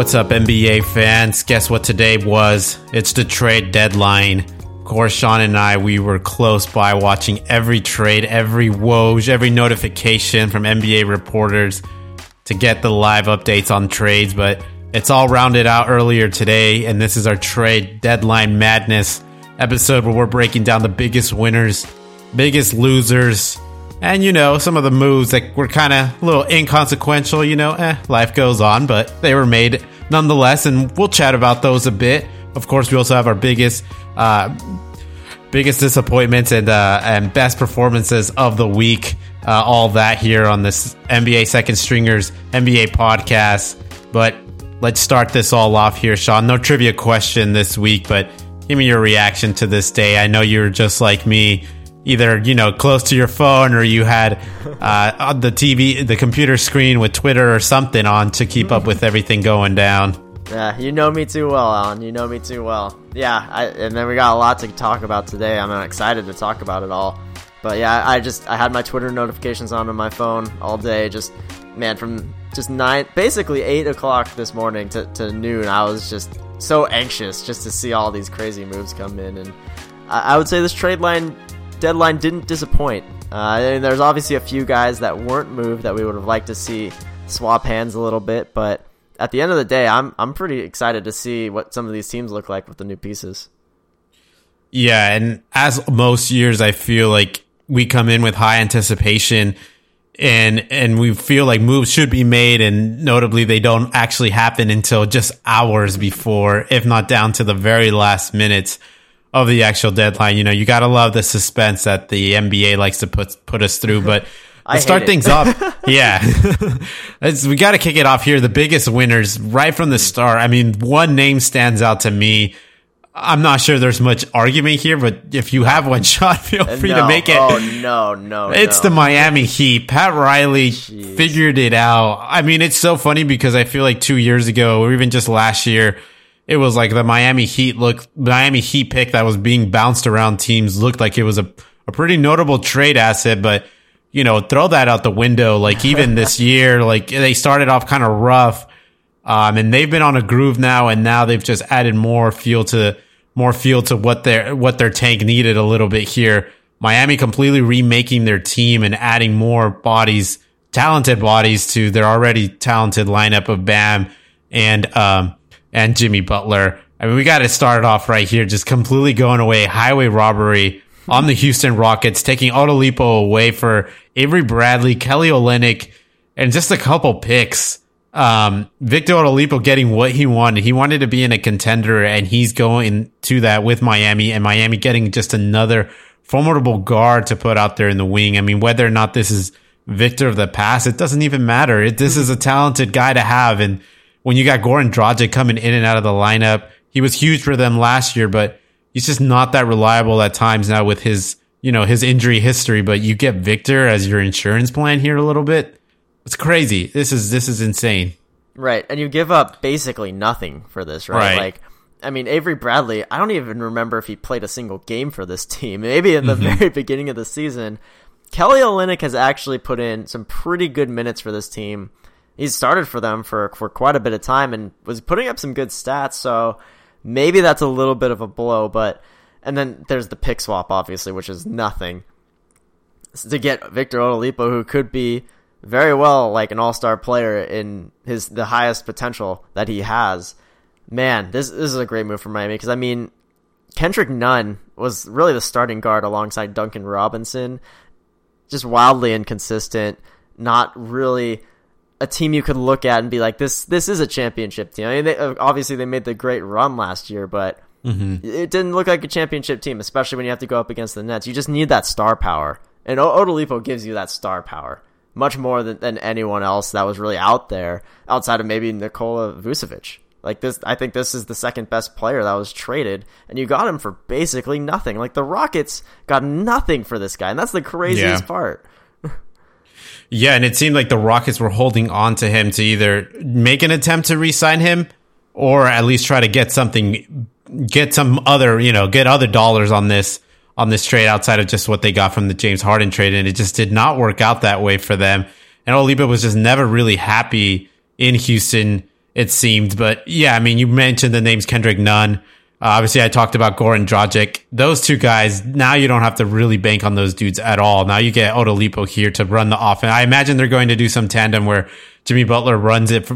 What's up, NBA fans? Guess what today was? It's the trade deadline. Of course, Sean and I, we were close by watching every trade, every Woj, every notification from NBA reporters to get the live updates on trades, but it's all rounded out earlier today, and this is our trade deadline madness episode where we're breaking down the biggest winners, biggest losers, and you know, some of the moves that were kind of a little inconsequential, you know, eh, life goes on, but they were made nonetheless, and we'll chat about those a bit. Of course, we also have our biggest, uh, biggest disappointments and uh, and best performances of the week. Uh, all that here on this NBA Second Stringers NBA podcast. But let's start this all off here, Sean. No trivia question this week, but give me your reaction to this day. I know you're just like me either you know close to your phone or you had uh, the TV, the computer screen with Twitter or something on to keep up with everything going down. Yeah, you know me too well, Alan. You know me too well. Yeah, I, and then we got a lot to talk about today. I'm excited to talk about it all. But yeah, I just I had my Twitter notifications on on my phone all day. Just man, from just nine, basically eight o'clock this morning to, to noon, I was just so anxious just to see all these crazy moves come in. And I, I would say this trade line deadline didn't disappoint. Uh, and there's obviously a few guys that weren't moved that we would have liked to see swap hands a little bit, but at the end of the day, I'm I'm pretty excited to see what some of these teams look like with the new pieces. Yeah, and as most years, I feel like we come in with high anticipation and and we feel like moves should be made and notably they don't actually happen until just hours before if not down to the very last minutes of the actual deadline. You know, you got to love the suspense that the NBA likes to put put us through. But let's start things up. yeah, we got to kick it off here. The biggest winners right from the start. I mean, one name stands out to me. I'm not sure there's much argument here, but if you have one shot, feel uh, free no. to make it. Oh no, no, it's no. the Miami Heat. Pat Riley Jeez. figured it out. I mean, it's so funny because I feel like two years ago, or even just last year, it was like the Miami Heat look Miami Heat pick that was being bounced around teams looked like it was a, a pretty notable trade asset, but you know, throw that out the window. Like even this year, like they started off kind of rough. Um, and they've been on a groove now, and now they've just added more fuel to more fuel to what their what their tank needed a little bit here. Miami completely remaking their team and adding more bodies, talented bodies to their already talented lineup of Bam and um, and Jimmy Butler. I mean, we got to start off right here, just completely going away, highway robbery on the Houston Rockets, taking Oladipo away for Avery Bradley, Kelly Olynyk, and just a couple picks. Um, Victor Oladipo getting what he wanted. He wanted to be in a contender, and he's going to that with Miami, and Miami getting just another formidable guard to put out there in the wing. I mean, whether or not this is Victor of the past, it doesn't even matter. It, this is a talented guy to have, and when you got Goran Dragic coming in and out of the lineup. He was huge for them last year, but he's just not that reliable at times now with his, you know, his injury history. But you get Victor as your insurance plan here a little bit. It's crazy. This is this is insane. Right, and you give up basically nothing for this, right? right. Like, I mean, Avery Bradley. I don't even remember if he played a single game for this team. Maybe in the mm-hmm. very beginning of the season. Kelly Olynyk has actually put in some pretty good minutes for this team he's started for them for for quite a bit of time and was putting up some good stats. So maybe that's a little bit of a blow, but and then there's the pick swap, obviously, which is nothing. To get Victor Oladipo, who could be very well like an all star player in his the highest potential that he has. Man, this this is a great move for Miami because I mean, Kendrick Nunn was really the starting guard alongside Duncan Robinson. Just wildly inconsistent, not really a team you could look at and be like, this this is a championship team. I mean, they, obviously they made the great run last year, but mm-hmm. it didn't look like a championship team, especially when you have to go up against the Nets. You just need that star power, and o- Oladipo gives you that star power much more than, than anyone else that was really out there outside of maybe Nikola Vucevic. Like this, I think this is the second best player that was traded, and you got him for basically nothing. Like the Rockets got nothing for this guy, and that's the craziest yeah. part. Yeah, and it seemed like the Rockets were holding on to him to either make an attempt to re-sign him or at least try to get something get some other, you know, get other dollars on this on this trade outside of just what they got from the James Harden trade and it just did not work out that way for them. And Oladipo was just never really happy in Houston it seemed. But yeah, I mean, you mentioned the names Kendrick Nunn. Uh, obviously, I talked about Goran Dragic. Those two guys, now you don't have to really bank on those dudes at all. Now you get Oladipo here to run the offense. I imagine they're going to do some tandem where Jimmy Butler runs it.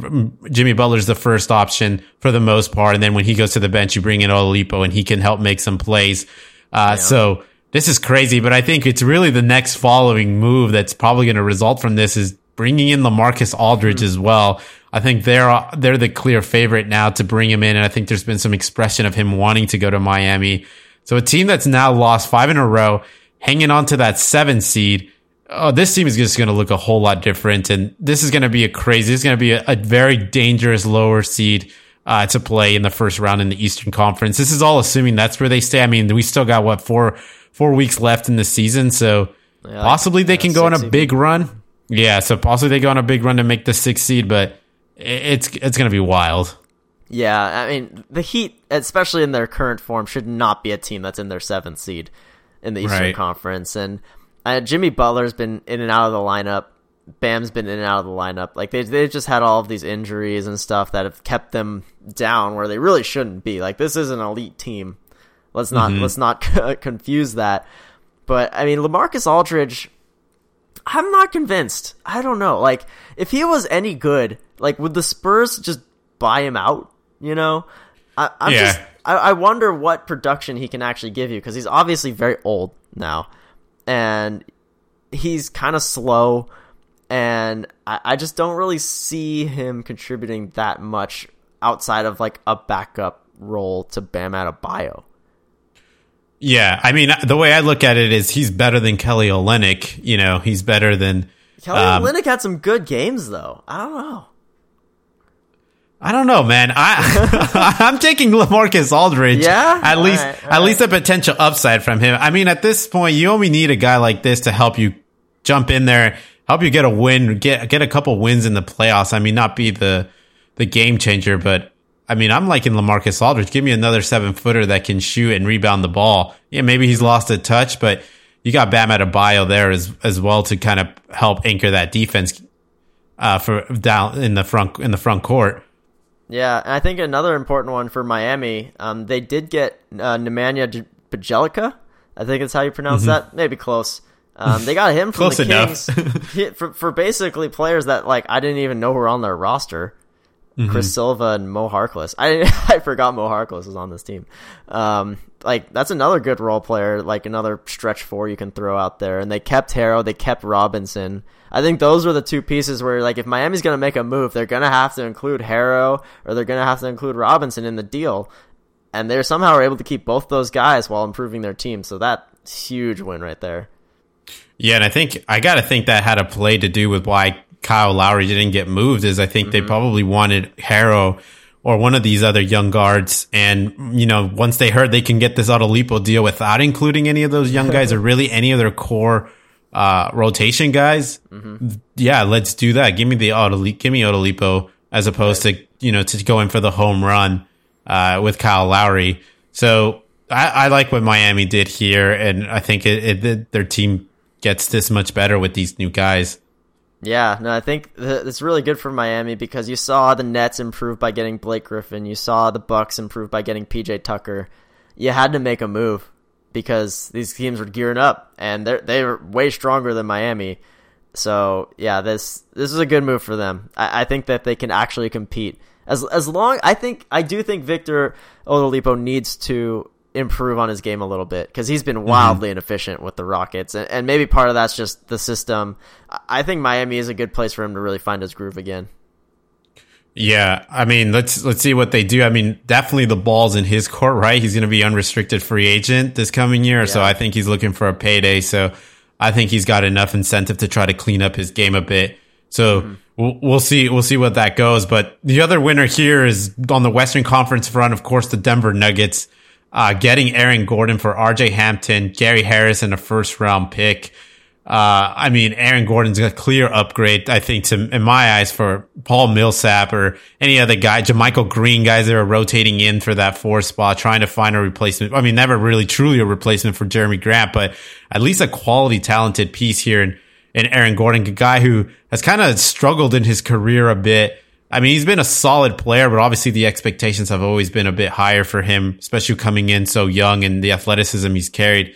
Jimmy Butler's the first option for the most part. And then when he goes to the bench, you bring in Oladipo and he can help make some plays. Uh, yeah. so this is crazy, but I think it's really the next following move that's probably going to result from this is bringing in LaMarcus Aldridge mm-hmm. as well. I think they're they're the clear favorite now to bring him in, and I think there's been some expression of him wanting to go to Miami. So a team that's now lost five in a row, hanging on to that seven seed. Oh, this team is just going to look a whole lot different, and this is going to be a crazy. This is going to be a, a, very dangerous lower seed uh, to play in the first round in the Eastern Conference. This is all assuming that's where they stay. I mean, we still got what four four weeks left in the season, so yeah, possibly they can go on a big run. Yeah, so possibly they go on a big run to make the sixth seed, but it's it's going to be wild. Yeah, I mean the Heat, especially in their current form, should not be a team that's in their seventh seed in the Eastern right. Conference. And uh, Jimmy Butler's been in and out of the lineup. Bam's been in and out of the lineup. Like they they've just had all of these injuries and stuff that have kept them down where they really shouldn't be. Like this is an elite team. Let's not mm-hmm. let's not confuse that. But I mean, LaMarcus Aldridge, I'm not convinced. I don't know. Like if he was any good, like, would the Spurs just buy him out? You know, I, am yeah. just I, I wonder what production he can actually give you because he's obviously very old now, and he's kind of slow, and I, I just don't really see him contributing that much outside of like a backup role to Bam Adebayo. Yeah, I mean, the way I look at it is he's better than Kelly Olynyk. You know, he's better than Kelly um, Olynyk had some good games though. I don't know. I don't know, man. I I'm taking LaMarcus Aldridge. Yeah, at least right, at right. least a potential upside from him. I mean, at this point, you only need a guy like this to help you jump in there, help you get a win, get get a couple wins in the playoffs. I mean, not be the the game changer, but I mean, I'm liking LaMarcus Aldridge. Give me another seven footer that can shoot and rebound the ball. Yeah, maybe he's lost a touch, but you got Bam Adebayo there as as well to kind of help anchor that defense uh, for down in the front in the front court. Yeah, and I think another important one for Miami, um, they did get uh, Nemanja Bjelica. I think that's how you pronounce mm-hmm. that. Maybe close. Um, they got him from the Kings he, for, for basically players that like I didn't even know were on their roster. Mm-hmm. Chris Silva and Mo Harkless. I I forgot Mo Harkless was on this team. Um, like that's another good role player, like another stretch four you can throw out there. And they kept Herro, they kept Robinson. I think those were the two pieces where like if Miami's gonna make a move, they're gonna have to include Herro or they're gonna have to include Robinson in the deal. And they're somehow able to keep both those guys while improving their team. So that's huge win right there. Yeah, and I think I got to think that had a play to do with why Kyle Lowry didn't get moved is I think mm-hmm. they probably wanted Herro or one of these other young guards. And, you know, once they heard they can get this Oladipo deal without including any of those young guys or really any of their core uh, rotation guys, mm-hmm. yeah, let's do that. Give me the Oladipo, give me Oladipo as opposed right. to, you know, to going for the home run uh, with Kyle Lowry. So I, I, like what Miami did here. And I think it, it, their team gets this much better with these new guys. Yeah, no, I think it's really good for Miami because you saw the Nets improve by getting Blake Griffin, you saw the Bucks improve by getting PJ Tucker. You had to make a move because these teams were gearing up and they're they're way stronger than Miami. So yeah, this this is a good move for them. I, I think that they can actually compete as as long. I think I do think Victor Oladipo needs to improve on his game a little bit because he's been wildly mm-hmm. inefficient with the Rockets, and, and, maybe part of that's just the system. I think Miami is a good place for him to really find his groove again. Yeah, I mean, let's let's see what they do. I mean, definitely the ball's in his court, right? He's going to be unrestricted free agent this coming year, yeah. so I think he's looking for a payday. So I think he's got enough incentive to try to clean up his game a bit. So mm-hmm. we'll, we'll see we'll see what that goes. But the other winner here is on the Western Conference front, of course, the Denver Nuggets uh, getting Aaron Gordon for RJ Hampton, Gary Harris, and a first round pick. Uh, I mean, Aaron Gordon's a clear upgrade, I think, to in my eyes for Paul Millsap or any other guy, JaMychal Green guys that are rotating in for that four spot, trying to find a replacement. I mean, never really truly a replacement for Jerami Grant, but at least a quality, talented piece here in, in Aaron Gordon, a guy who has kind of struggled in his career a bit I mean, he's been a solid player, but obviously the expectations have always been a bit higher for him, especially coming in so young and the athleticism he's carried.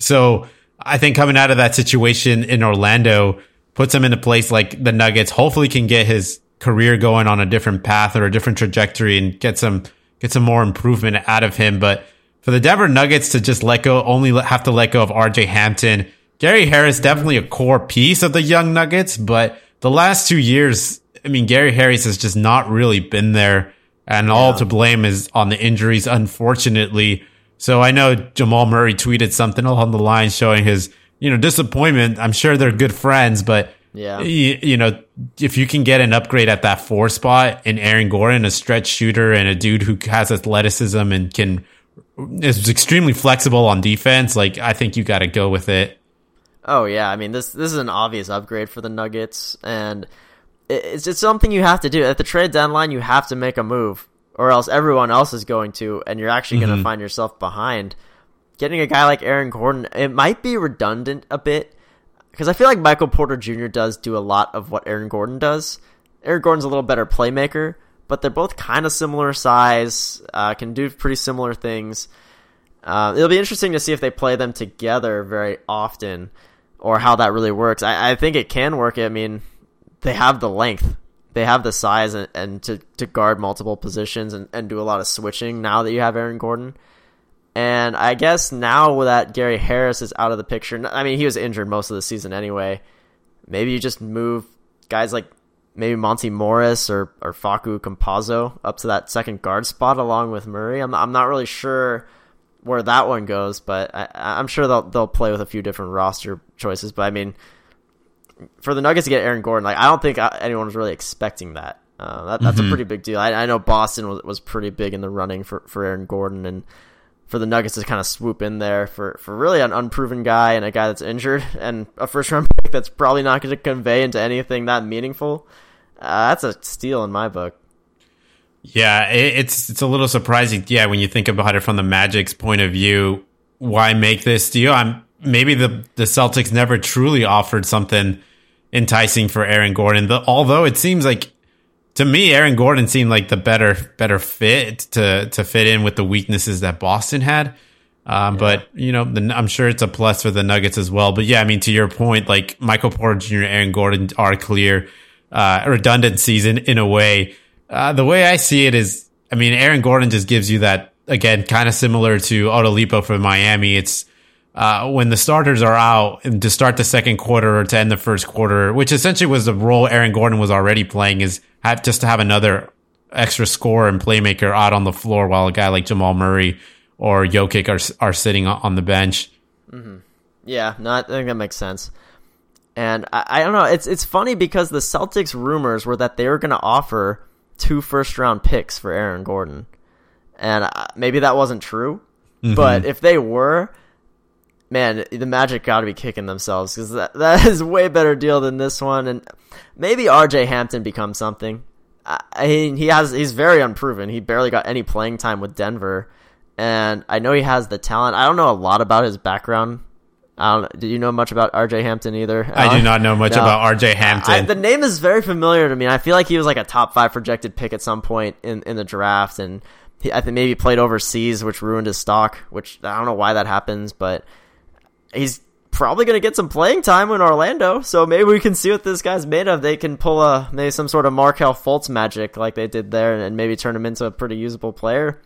So I think coming out of that situation in Orlando puts him in a place like the Nuggets, hopefully can get his career going on a different path or a different trajectory and get some, get some more improvement out of him. But for the Denver Nuggets to just let go, only have to let go of RJ Hampton, Gary Harris, definitely a core piece of the young Nuggets, but the last two years, I mean, Gary Harris has just not really been there and yeah. all to blame is on the injuries, unfortunately. So I know Jamal Murray tweeted something along the line showing his, you know, disappointment. I'm sure they're good friends, but yeah, you, you know, if you can get an upgrade at that four spot in Aaron Gordon, a stretch shooter and a dude who has athleticism and can is extremely flexible on defense, like I think you got to go with it. Oh yeah, I mean this this is an obvious upgrade for the Nuggets, and it's it's something you have to do at the trade deadline. You have to make a move or else everyone else is going to, and you're actually mm-hmm. going to find yourself behind. Getting a guy like Aaron Gordon, it might be redundant a bit because I feel like Michael Porter Jr. does do a lot of what Aaron Gordon does. Aaron Gordon's a little better playmaker, but they're both kind of similar size, uh, can do pretty similar things. Uh, it'll be interesting to see if they play them together very often or how that really works. I, I think it can work. I mean, they have the length they have the size and, and to, to guard multiple positions and, and do a lot of switching now that you have Aaron Gordon. And I guess now that Gary Harris is out of the picture, I mean, he was injured most of the season anyway. Maybe you just move guys like maybe Monte Morris or, or Facu Campazzo up to that second guard spot along with Murray. I'm, I'm not really sure where that one goes, but I, I'm sure they'll, they'll play with a few different roster choices. But I mean, for the Nuggets to get Aaron Gordon, like I don't think uh, anyone was really expecting that. Uh, that that's mm-hmm. a pretty big deal. I, I, know Boston was, was pretty big in the running for, for Aaron Gordon, and for the Nuggets to kind of swoop in there for, for really an unproven guy and a guy that's injured and a first round pick that's probably not going to convey into anything that meaningful. Uh, that's a steal in my book. Yeah, it, it's it's a little surprising. Yeah, when you think about it from the Magic's point of view, why make this deal? I'm maybe the the Celtics never truly offered something enticing for Aaron Gordon. The, although it seems like to me, Aaron Gordon seemed like the better better fit to to fit in with the weaknesses that Boston had. Um, yeah. But you know, the, I'm sure it's a plus for the Nuggets as well. But yeah, I mean, to your point, like Michael Porter Jr., Aaron Gordon are clear uh, redundancies in in a way. Uh, the way I see it is, I mean, Aaron Gordon just gives you that again, kind of similar to Oladipo for Miami. It's uh, when the starters are out to start the second quarter or to end the first quarter, which essentially was the role Aaron Gordon was already playing, is have, just to have another extra scorer and playmaker out on the floor while a guy like Jamal Murray or Jokic are are sitting on the bench. Mm-hmm. Yeah, no, I think that makes sense. And I, I don't know, it's it's funny because the Celtics rumors were that they were going to offer two first round picks for Aaron Gordon, and uh, maybe that wasn't true. Mm-hmm. But if they were, man, the Magic got to be kicking themselves because that that is way better deal than this one, and maybe R.J. Hampton becomes something. I mean, he has he's very unproven. He barely got any playing time with Denver, and I know he has the talent. I don't know a lot about his background. I don't. Do you know much about R.J. Hampton either? I do uh, not know much no. about R.J. Hampton. I, the name is very familiar to me. I feel like he was like a top five projected pick at some point in in the draft, and he, I think maybe played overseas, which ruined his stock. Which I don't know why that happens, but he's probably going to get some playing time in Orlando. So maybe we can see what this guy's made of. They can pull a maybe some sort of Markelle Fultz magic like they did there, and maybe turn him into a pretty usable player.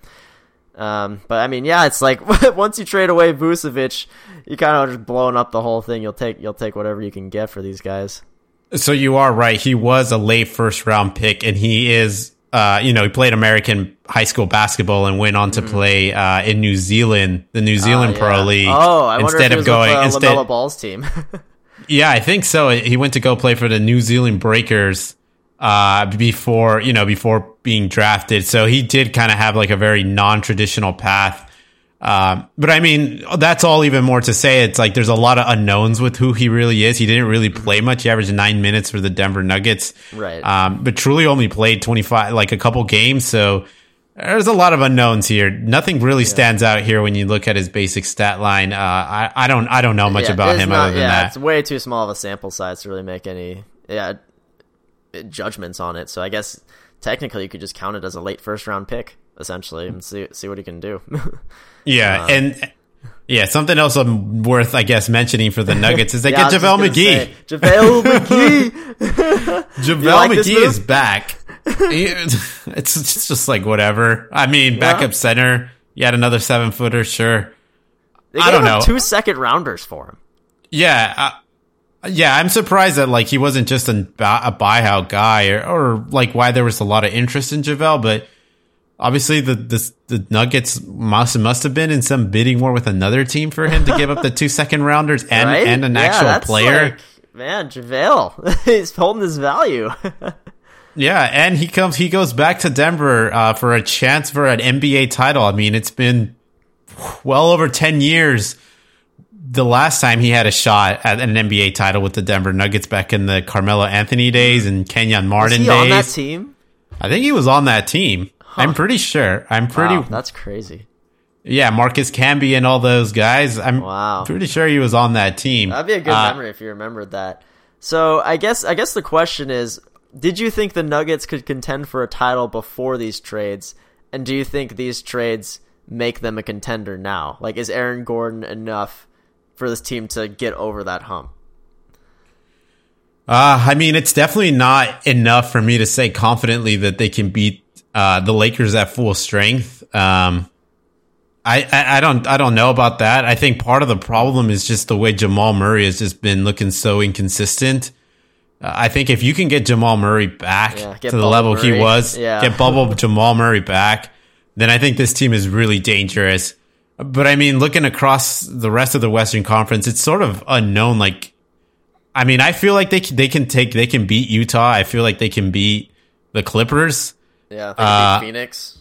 Um, but I mean, yeah, it's like once you trade away Vucevic, you kind of just blowing up the whole thing. You'll take you'll take whatever you can get for these guys. So you are right. He was a late first round pick, and he is uh, you know, he played American high school basketball and went on to mm. play uh, in New Zealand, the New Zealand uh, Pro yeah. League. Oh, I instead of going with, uh, instead LaMelo Ball's team. yeah, I think so. He went to go play for the New Zealand Breakers uh, before you know before being drafted. So he did kind of have like a very non traditional path. Um, but I mean, that's all even more to say. It's like there's a lot of unknowns with who he really is. He didn't really play much. He averaged nine minutes for the Denver Nuggets. Right. Um, but truly only played 25, like a couple games. So there's a lot of unknowns here. Nothing really yeah. stands out here when you look at his basic stat line. Uh, I, I don't, I don't know much yeah, about him not, other than yeah, that. It's way too small of a sample size to really make any, yeah, judgments on it. So I guess technically you could just count it as a late first round pick essentially and see see what he can do. yeah, uh, and yeah, something else worth, I guess, mentioning for the Nuggets is they yeah, get JaVale McGee. JaVale McGee. JaVale like McGee is back. it's, it's just like whatever. I mean, backup yeah. center. You had another seven footer, sure. I don't know. Two second rounders for him. Yeah, uh, yeah. I'm surprised that like he wasn't just a, a buyout guy, or, or like why there was a lot of interest in JaVale, but obviously the, the the Nuggets must must have been in some bidding war with another team for him to give up the two second rounders and right? and an yeah, actual player. Like, man, JaVale, he's holding his value. yeah, and he comes he goes back to Denver uh, for a chance for an NBA title. I mean, it's been well over ten years. The last time he had a shot at an NBA title with the Denver Nuggets back in the Carmelo Anthony days and Kenyon Martin days. on that team? I think he was on that team. Huh. I'm pretty sure. I'm pretty. Wow, that's crazy. Yeah, Marcus Camby and all those guys. I'm wow. pretty sure he was on that team. That'd be a good uh, memory if you remembered that. So I guess I guess the question is, did you think the Nuggets could contend for a title before these trades? And do you think these trades make them a contender now? Like, is Aaron Gordon enough for this team to get over that hump? Uh, I mean, it's definitely not enough for me to say confidently that they can beat uh, the Lakers at full strength. Um, I, I, I don't I don't know about that. I think part of the problem is just the way Jamal Murray has just been looking so inconsistent. Uh, I think if you can get Jamal Murray back yeah, to the level Murray. he was, yeah. get bubble Jamal Murray back, then I think this team is really dangerous. But I mean, looking across the rest of the Western Conference, it's sort of unknown. Like, I mean, I feel like they they can take they can beat Utah. I feel like they can beat the Clippers. Yeah, uh, Phoenix.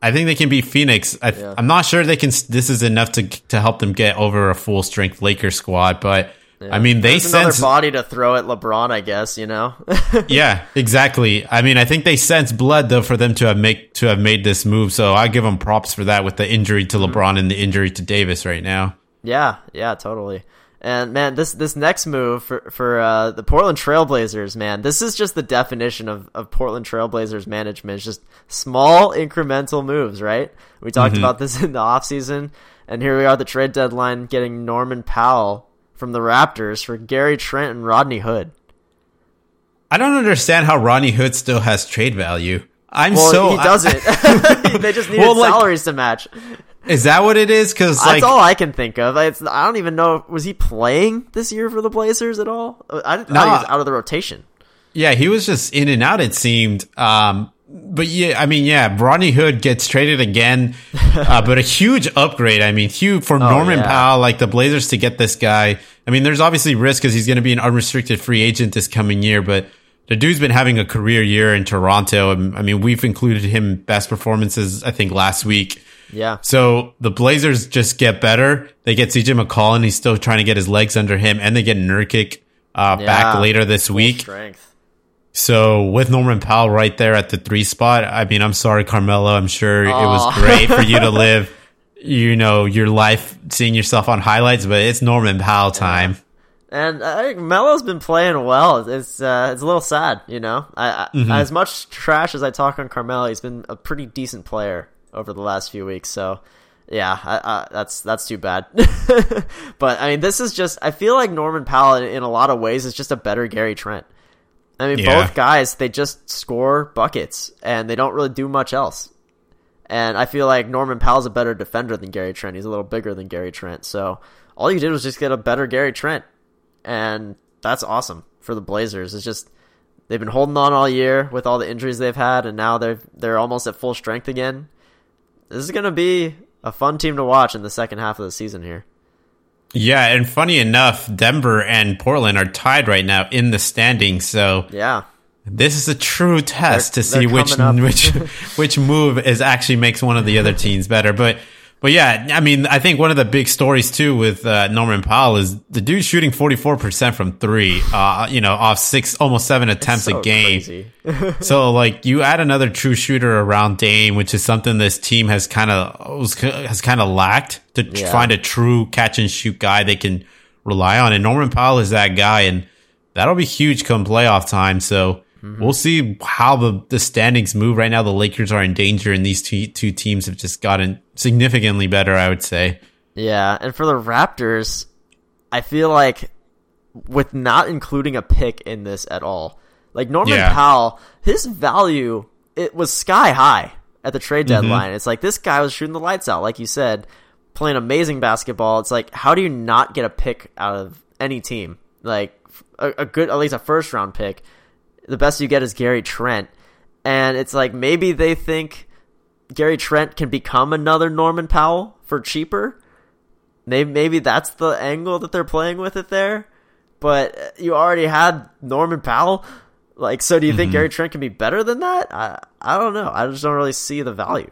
I think they can beat Phoenix. I, yeah. I'm not sure they can. This is enough to to help them get over a full strength Lakers squad, but. Yeah. I mean, they There's sense another body to throw at LeBron. I guess you know. yeah, exactly. I mean, I think they sense blood though for them to have make to have made this move. So I give them props for that with the injury to mm-hmm. LeBron and the injury to Davis right now. Yeah, yeah, totally. And man, this this next move for for uh, the Portland Trailblazers, man, this is just the definition of, of Portland Trailblazers management. It's just small incremental moves, right? We talked mm-hmm. about this in the offseason, and here we are, the trade deadline, getting Norman Powell from the Raptors for Gary Trent and Rodney Hood. I don't understand how Rodney Hood still has trade value. I'm well, so he doesn't. they just needed well, like, salaries to match. Is that what it is? Because like, that's all I can think of. It's, I don't even know. Was he playing this year for the Blazers at all? I didn't nah, he was out of the rotation. Yeah, he was just in and out. It seemed. Um, but yeah, I mean, yeah, Rodney Hood gets traded again, uh, but a huge upgrade. I mean, huge for oh, Norman yeah. Powell, like the Blazers to get this guy. I mean, there's obviously risk because he's going to be an unrestricted free agent this coming year, but the dude's been having a career year in Toronto. I mean, we've included him best performances, I think, last week. Yeah. So the Blazers just get better. They get CJ McCollum. He's still trying to get his legs under him, and they get Nurkic uh, yeah. back later this Full week. Strength. So with Norman Powell right there at the three spot, I mean, I'm sorry, Carmelo. I'm sure Aww. it was great for you to live, you know, your life seeing yourself on highlights, but it's Norman Powell time. Yeah. And I think Melo's been playing well. It's uh, it's a little sad, you know. I, I mm-hmm. as much trash as I talk on Carmelo, he's been a pretty decent player over the last few weeks. So yeah, I, I, that's that's too bad. but I mean, this is just I feel like Norman Powell in, a lot of ways is just a better Gary Trent. I mean, yeah. both guys they just score buckets and they don't really do much else. And I feel like Norman Powell's a better defender than Gary Trent. He's a little bigger than Gary Trent. So all you did was just get a better Gary Trent, and that's awesome for the Blazers. It's just they've been holding on all year with all the injuries they've had, and now they're they're almost at full strength again this is going to be a fun team to watch in the second half of the season here. Yeah, and funny enough, Denver and Portland are tied right now in the standings. So yeah, this is a true test they're, to see which which which move is actually makes one of the other teams better. But but yeah, I mean, I think one of the big stories too with uh, Norman Powell is the dude shooting 44% from three, uh, you know, off six, almost seven attempts so a game. so like you add another true shooter around Dame, which is something this team has kind of, has kind of lacked to yeah. find a true catch and shoot guy they can rely on. And Norman Powell is that guy and that'll be huge come playoff time. So mm-hmm. we'll see how the, the standings move. Right now, the Lakers are in danger, and these two, two teams have just gotten significantly better, I would say. Yeah, and for the Raptors, I feel like with not including a pick in this at all, like Norman yeah. Powell, his value it was sky high at the trade mm-hmm. deadline. Mm-hmm. It's like this guy was shooting the lights out, like you said, playing amazing basketball. It's like how do you not get a pick out of any team? Like a, a good, at least a first round pick. The best you get is Gary Trent, and it's like maybe they think Gary Trent can become another Norman Powell for cheaper. Maybe maybe that's the angle that they're playing with it there. But you already had Norman Powell. Like, so do you mm-hmm. think Gary Trent can be better than that? I I don't know. I just don't really see the value.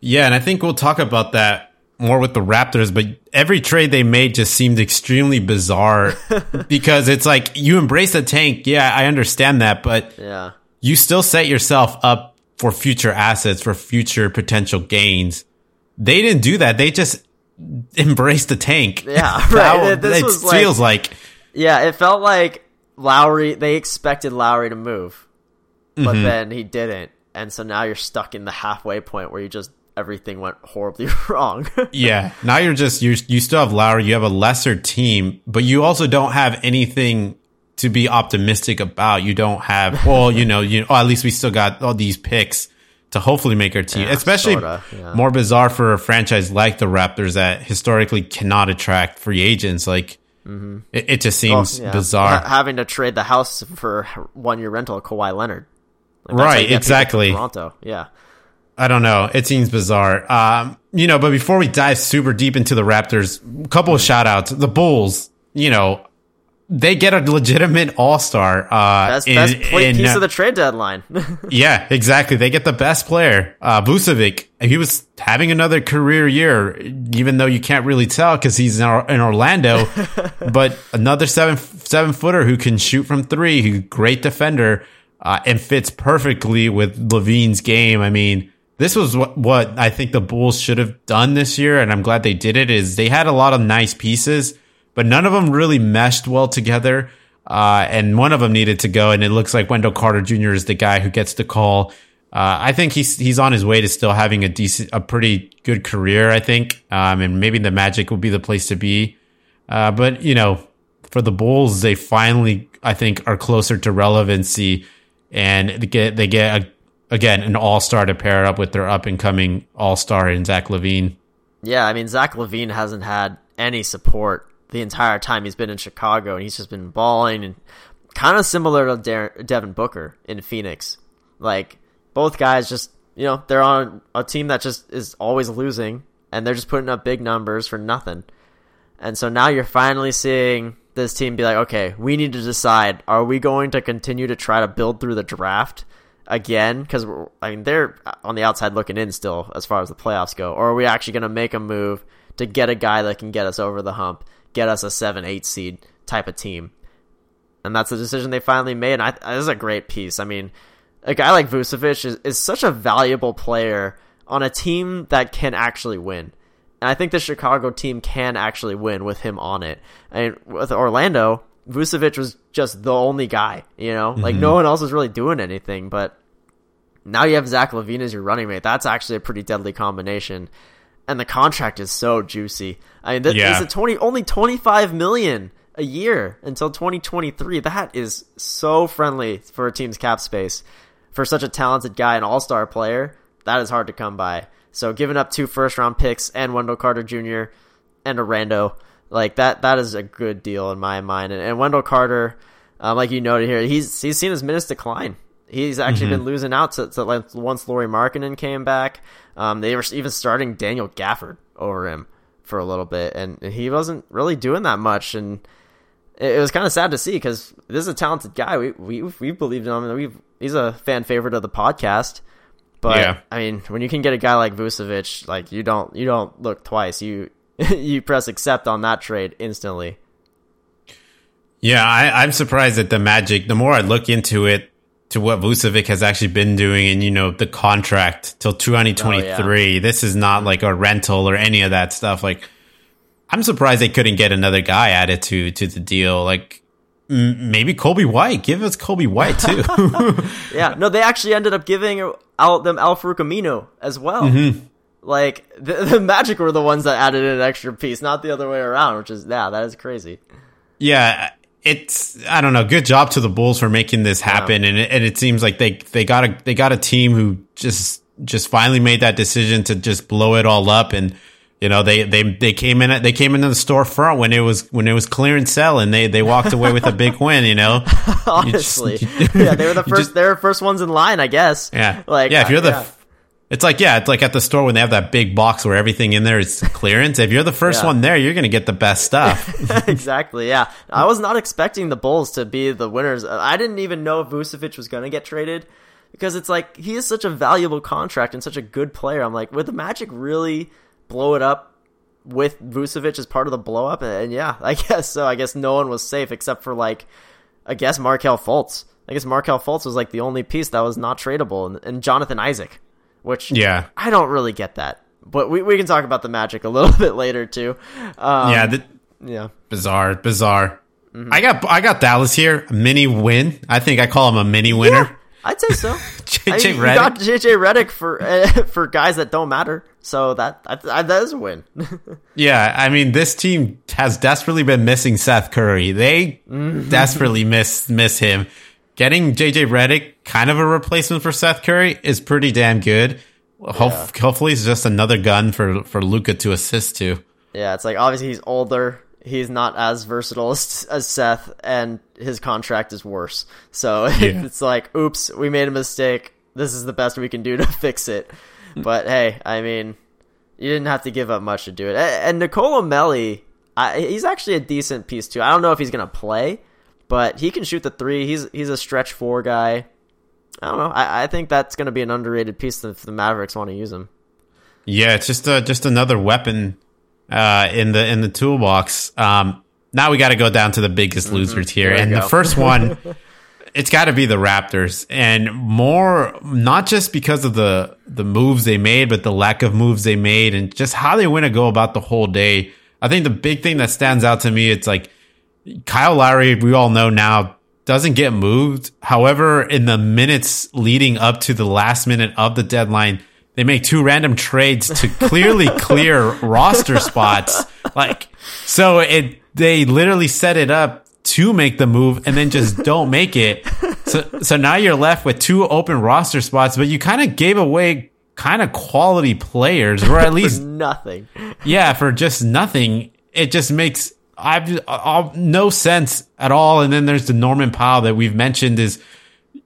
Yeah, and I think we'll talk about that more with the Raptors, but every trade they made just seemed extremely bizarre because it's like you embrace the tank. Yeah, I understand that, but yeah, you still set yourself up for future assets, for future potential gains. They didn't do that. They just embraced the tank. Yeah, right. That, it feels like, like, yeah, it felt like Lowry. They expected Lowry to move, but mm-hmm. then he didn't, and so now you're stuck in the halfway point where you just everything went horribly wrong. yeah. Now you're just you you still have Lowry, you have a lesser team, but you also don't have anything to be optimistic about. You don't have well, you know, you oh, at least we still got all these picks to hopefully make our team. Yeah, Especially sorta, yeah. more bizarre for a franchise like the Raptors that historically cannot attract free agents. Like mm-hmm. it, it, just seems yeah. bizarre having to trade the house for one year rental Kawhi Leonard. Like, right, exactly. Toronto, yeah. I don't know. It seems bizarre. Um, you know, but before we dive super deep into the Raptors, a couple of shout outs. The Bulls, you know, they get a legitimate all star. Uh, best, in, best in, piece uh, of the trade deadline. yeah, exactly. They get the best player, uh, Vucevic. He was having another career year, even though you can't really tell because he's in, in Orlando. but another seven seven footer who can shoot from three, who great defender, uh, and fits perfectly with LaVine's game. I mean this was what, what I think the Bulls should have done this year, and I'm glad they did it. Is they had a lot of nice pieces, but none of them really meshed well together. Uh, and one of them needed to go, and it looks like Wendell Carter Jr. is the guy who gets the call. Uh, I think he's he's on his way to still having a decent, a pretty good career. I think, um, and maybe the Magic will be the place to be. Uh, but you know, for the Bulls, they finally, I think, are closer to relevancy, and they get they get a again an all star to pair up with their up and coming all star in Zach LaVine. Yeah, I mean Zach LaVine hasn't had any support the entire time he's been in Chicago, and he's just been balling and kind of similar to Devin Booker in Phoenix. Like both guys, just you know, they're on a team that just is always losing, and they're just putting up big numbers for nothing. And so now you're finally seeing this team be like, okay, we need to decide: are we going to continue to try to build through the draft? Again because I mean they're on the outside looking in still as far as the playoffs go, or are we actually going to make a move to get a guy that can get us over the hump, get us a seven eight seed type of team? And that's the decision they finally made. And I, this is a great piece. I mean, a guy like Vucevic is, is such a valuable player on a team that can actually win. And I think the Chicago team can actually win with him on it. And with Orlando, Vucevic was just the only guy, you know? Mm-hmm. Like no one else was really doing anything, but now you have Zach LaVine as your running mate. That's actually a pretty deadly combination. And the contract is so juicy. I mean, this yeah. is a 20 only 25 million a year until 2023. That is so friendly for a team's cap space. For such a talented guy, an all-star player, that is hard to come by. So giving up two first round picks and Wendell Carter Jr. and a rando like that, that is a good deal in my mind. And, and Wendell Carter, um, like you noted here, he's he's seen his minutes decline. He's actually mm-hmm. been losing out to, to like once Lauri Markkanen came back. Um, they were even starting Daniel Gafford over him for a little bit, and he wasn't really doing that much. And it, it was kind of sad to see because this is a talented guy. We we we believed in him. We he's a fan favorite of the podcast. But yeah. I mean, when you can get a guy like Vucevic, like you don't you don't look twice. You you press accept on that trade instantly. Yeah, I, am surprised at the Magic. The more I look into it, to what Vucevic has actually been doing, and you know the contract till 2023. Oh, yeah. This is not like a rental or any of that stuff. Like, I'm surprised they couldn't get another guy added to to the deal. Like, maybe Coby White. Give us Coby White too. yeah, no, they actually ended up giving out them Al-Farouq Aminu as well. Mm-hmm. Like the, the Magic were the ones that added an extra piece, not the other way around. Which is yeah, that is crazy. Yeah, it's I don't know. Good job to the Bulls for making this happen, yeah. and it, and it seems like they they got a they got a team who just just finally made that decision to just blow it all up and you know they they they came in they came into the storefront when it was when it was clearance sell and they they walked away with a big win you know honestly just, yeah they were the first just, they were first ones in line i guess yeah like yeah if you're the yeah. It's like yeah, it's like at the store when they have that big box where everything in there is clearance. if you're the first yeah. one there, you're gonna get the best stuff. exactly. Yeah, I was not expecting the Bulls to be the winners. I didn't even know if Vucevic was gonna get traded because it's like he is such a valuable contract and such a good player. I'm like, would the Magic really blow it up with Vucevic as part of the blow up? And, and yeah, I guess so. I guess no one was safe except for like, I guess Markelle Fultz. I guess Markelle Fultz was like the only piece that was not tradable, and, and Jonathan Isaac which yeah, I don't really get that. But we, we can talk about the Magic a little bit later too. Um, yeah, the, yeah, bizarre, bizarre. Mm-hmm. I got I got Dallas here, a mini win. I think I call him a mini winner. Yeah, I'd say so. JJ I mean, Redick. got JJ Redick for uh, for guys that don't matter. So that that is a win. yeah, I mean this team has desperately been missing Seth Curry. They mm-hmm. desperately miss miss him getting JJ Redick, kind of a replacement for Seth Curry, is pretty damn good. Yeah. hopefully, it's just another gun for for Luka to assist to. Yeah, it's like obviously he's older. He's not as versatile as, as Seth, and his contract is worse. So yeah. it's like, oops, we made a mistake. This is the best we can do to fix it. But hey, I mean, you didn't have to give up much to do it. And Nicolo Melli, he's actually a decent piece too. I don't know if he's gonna play, but he can shoot the three. He's he's a stretch four guy. I don't know. I, I think that's going to be an underrated piece if the Mavericks want to use him. Yeah, it's just a, just another weapon uh, in the in the toolbox. Um, now we got to go down to the biggest mm-hmm. losers here, and go. the first one, it's got to be the Raptors, and more not just because of the the moves they made, but the lack of moves they made, and just how they went to go about the whole day. I think the big thing that stands out to me, it's like Kyle Lowry, we all know now, doesn't get moved. However, in the minutes leading up to the last minute of the deadline, they make two random trades to clearly clear roster spots. Like, so it, they literally set it up to make the move and then just don't make it. So, so now you're left with two open roster spots, but you kind of gave away kind of quality players or at least nothing. Yeah, for just nothing. It just makes I've, I've no sense at all. And then there's the Norman Powell that we've mentioned is,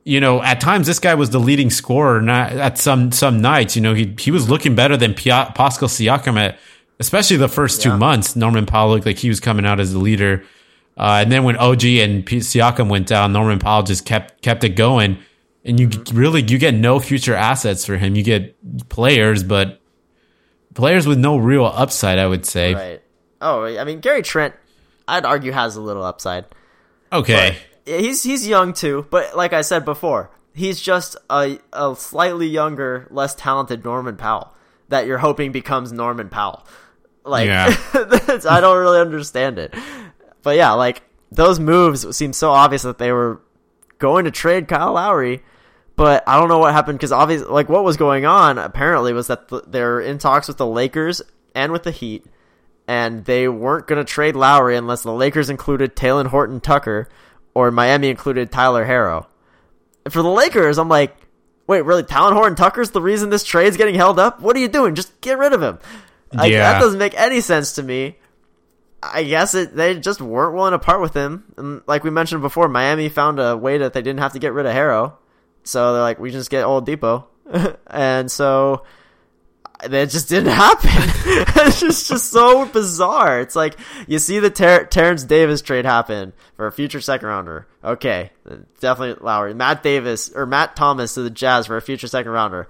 you know, at times this guy was the leading scorer. Not at some some nights, you know, he he was looking better than Pia, Pascal Siakam at, especially the first two months. Norman Powell looked like he was coming out as the leader. Uh, and then when OG and P- Siakam went down, Norman Powell just kept kept it going. And you mm-hmm. really you get no future assets for him. You get players, but players with no real upside. I would say. Right. Oh, I mean Gary Trent, I'd argue has a little upside. Okay. But he's he's young too, but like I said before, he's just a a slightly younger, less talented Norman Powell that you're hoping becomes Norman Powell. Like yeah. I don't really understand it. But yeah, like those moves seem so obvious that they were going to trade Kyle Lowry, but I don't know what happened because obviously, like what was going on apparently was that they're in talks with the Lakers and with the Heat and they weren't going to trade Lowry unless the Lakers included Talen Horton Tucker or Miami included Tyler Herro. And for the Lakers, I'm like, wait, really? Talen Horton Tucker's the reason this trade's getting held up? What are you doing? Just get rid of him. Like, yeah. That doesn't make any sense to me. I guess it, they just weren't willing to part with him. And like we mentioned before, Miami found a way that they didn't have to get rid of Herro. So they're like, we just get Oladipo. and so that just didn't happen. it's just, just so bizarre. It's like you see the Ter- Terence Davis trade happen for a future second rounder. Okay, definitely Lowry. Matt Davis or Matt Thomas to the Jazz for a future second rounder.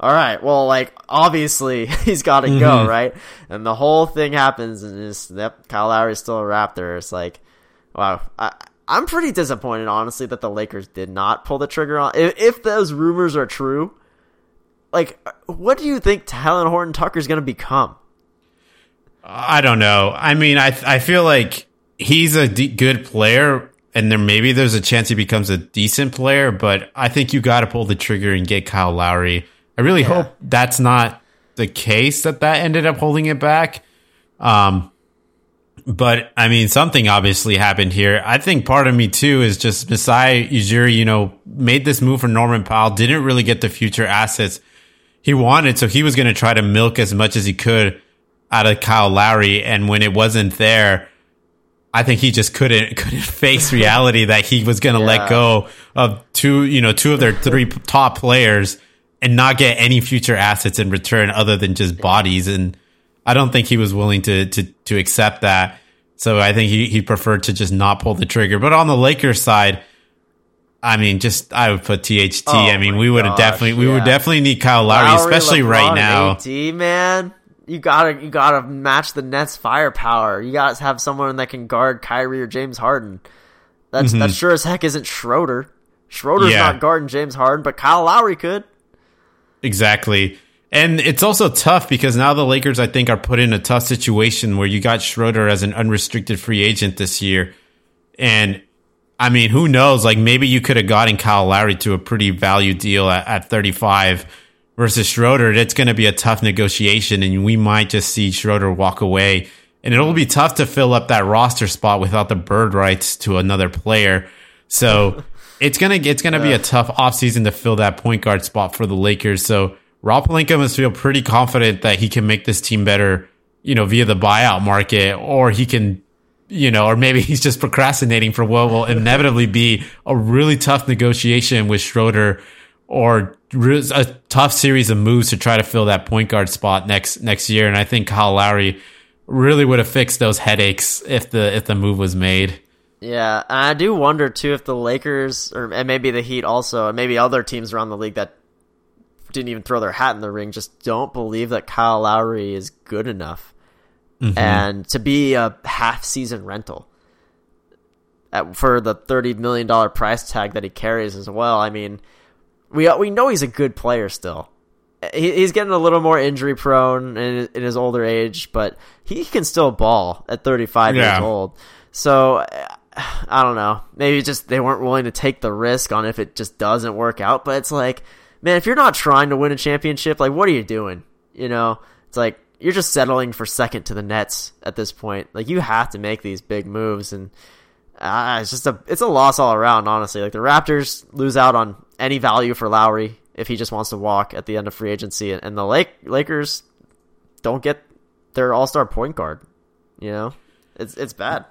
All right, well, like obviously he's got to mm-hmm. go, right? And the whole thing happens, and just yep, Kyle Lowry is still a Raptor. It's like, wow. I, I'm pretty disappointed, honestly, that the Lakers did not pull the trigger on. If, if those rumors are true, like, what do you think Talen Horton Tucker is going to become? I don't know. I mean, I I feel like he's a d- good player. and there maybe there's a chance he becomes a decent player, but I think you got to pull the trigger and get Kyle Lowry. I really yeah. hope that's not the case that that ended up holding it back. Um, but I mean, something obviously happened here. I think part of me too is just Masai Ujiri, you know, made this move for Norman Powell, didn't really get the future assets he wanted, so he was going to try to milk as much as he could out of Kyle Lowry. And when it wasn't there, I think he just couldn't couldn't face reality that he was going to yeah. let go of two, you know, two of their three top players and not get any future assets in return other than just bodies. And I don't think he was willing to to to accept that. So I think he he preferred to just not pull the trigger. But on the Lakers side, I mean, just I would put THT. Oh I mean, we would have definitely yeah. we would definitely need Kyle Lowry, Lowry especially LeBron right now. AD, man you gotta you gotta match the Nets firepower. You gotta have someone that can guard Kyrie or James Harden. That's mm-hmm. that sure as heck isn't Schroeder. Schroeder's yeah. not guarding James Harden, but Kyle Lowry could. Exactly. And it's also tough because now the Lakers, I think, are put in a tough situation where you got Schroeder as an unrestricted free agent this year. And I mean, who knows? Like maybe you could have gotten Kyle Lowry to a pretty value deal at, at 35 versus Schroeder, it's going to be a tough negotiation, and we might just see Schroeder walk away. And it'll be tough to fill up that roster spot without the bird rights to another player. So it's gonna it's gonna yeah. be a tough offseason to fill that point guard spot for the Lakers. So Rob Pelinka must feel pretty confident that he can make this team better, you know, via the buyout market, or he can, you know, or maybe he's just procrastinating for what will inevitably be a really tough negotiation with Schroeder or a tough series of moves to try to fill that point guard spot next next year. And I think Kyle Lowry really would have fixed those headaches if the if the move was made. Yeah, and I do wonder too if the Lakers or and maybe the Heat also, and maybe other teams around the league that didn't even throw their hat in the ring just don't believe that Kyle Lowry is good enough mm-hmm. and to be a half season rental at, for the thirty million dollar price tag that he carries as well. I mean we we know he's a good player still. He, he's getting a little more injury prone in, in his older age, but he can still ball at 35 yeah. years old. So I don't know. Maybe just they weren't willing to take the risk on if it just doesn't work out. But it's like, man, if you're not trying to win a championship, like what are you doing? You know, it's like you're just settling for second to the Nets at this point. Like you have to make these big moves, and uh, it's just a it's a loss all around. Honestly, like the Raptors lose out on any value for Lowry if he just wants to walk at the end of free agency, and the Lake Lakers don't get their All Star point guard. You know, it's it's bad.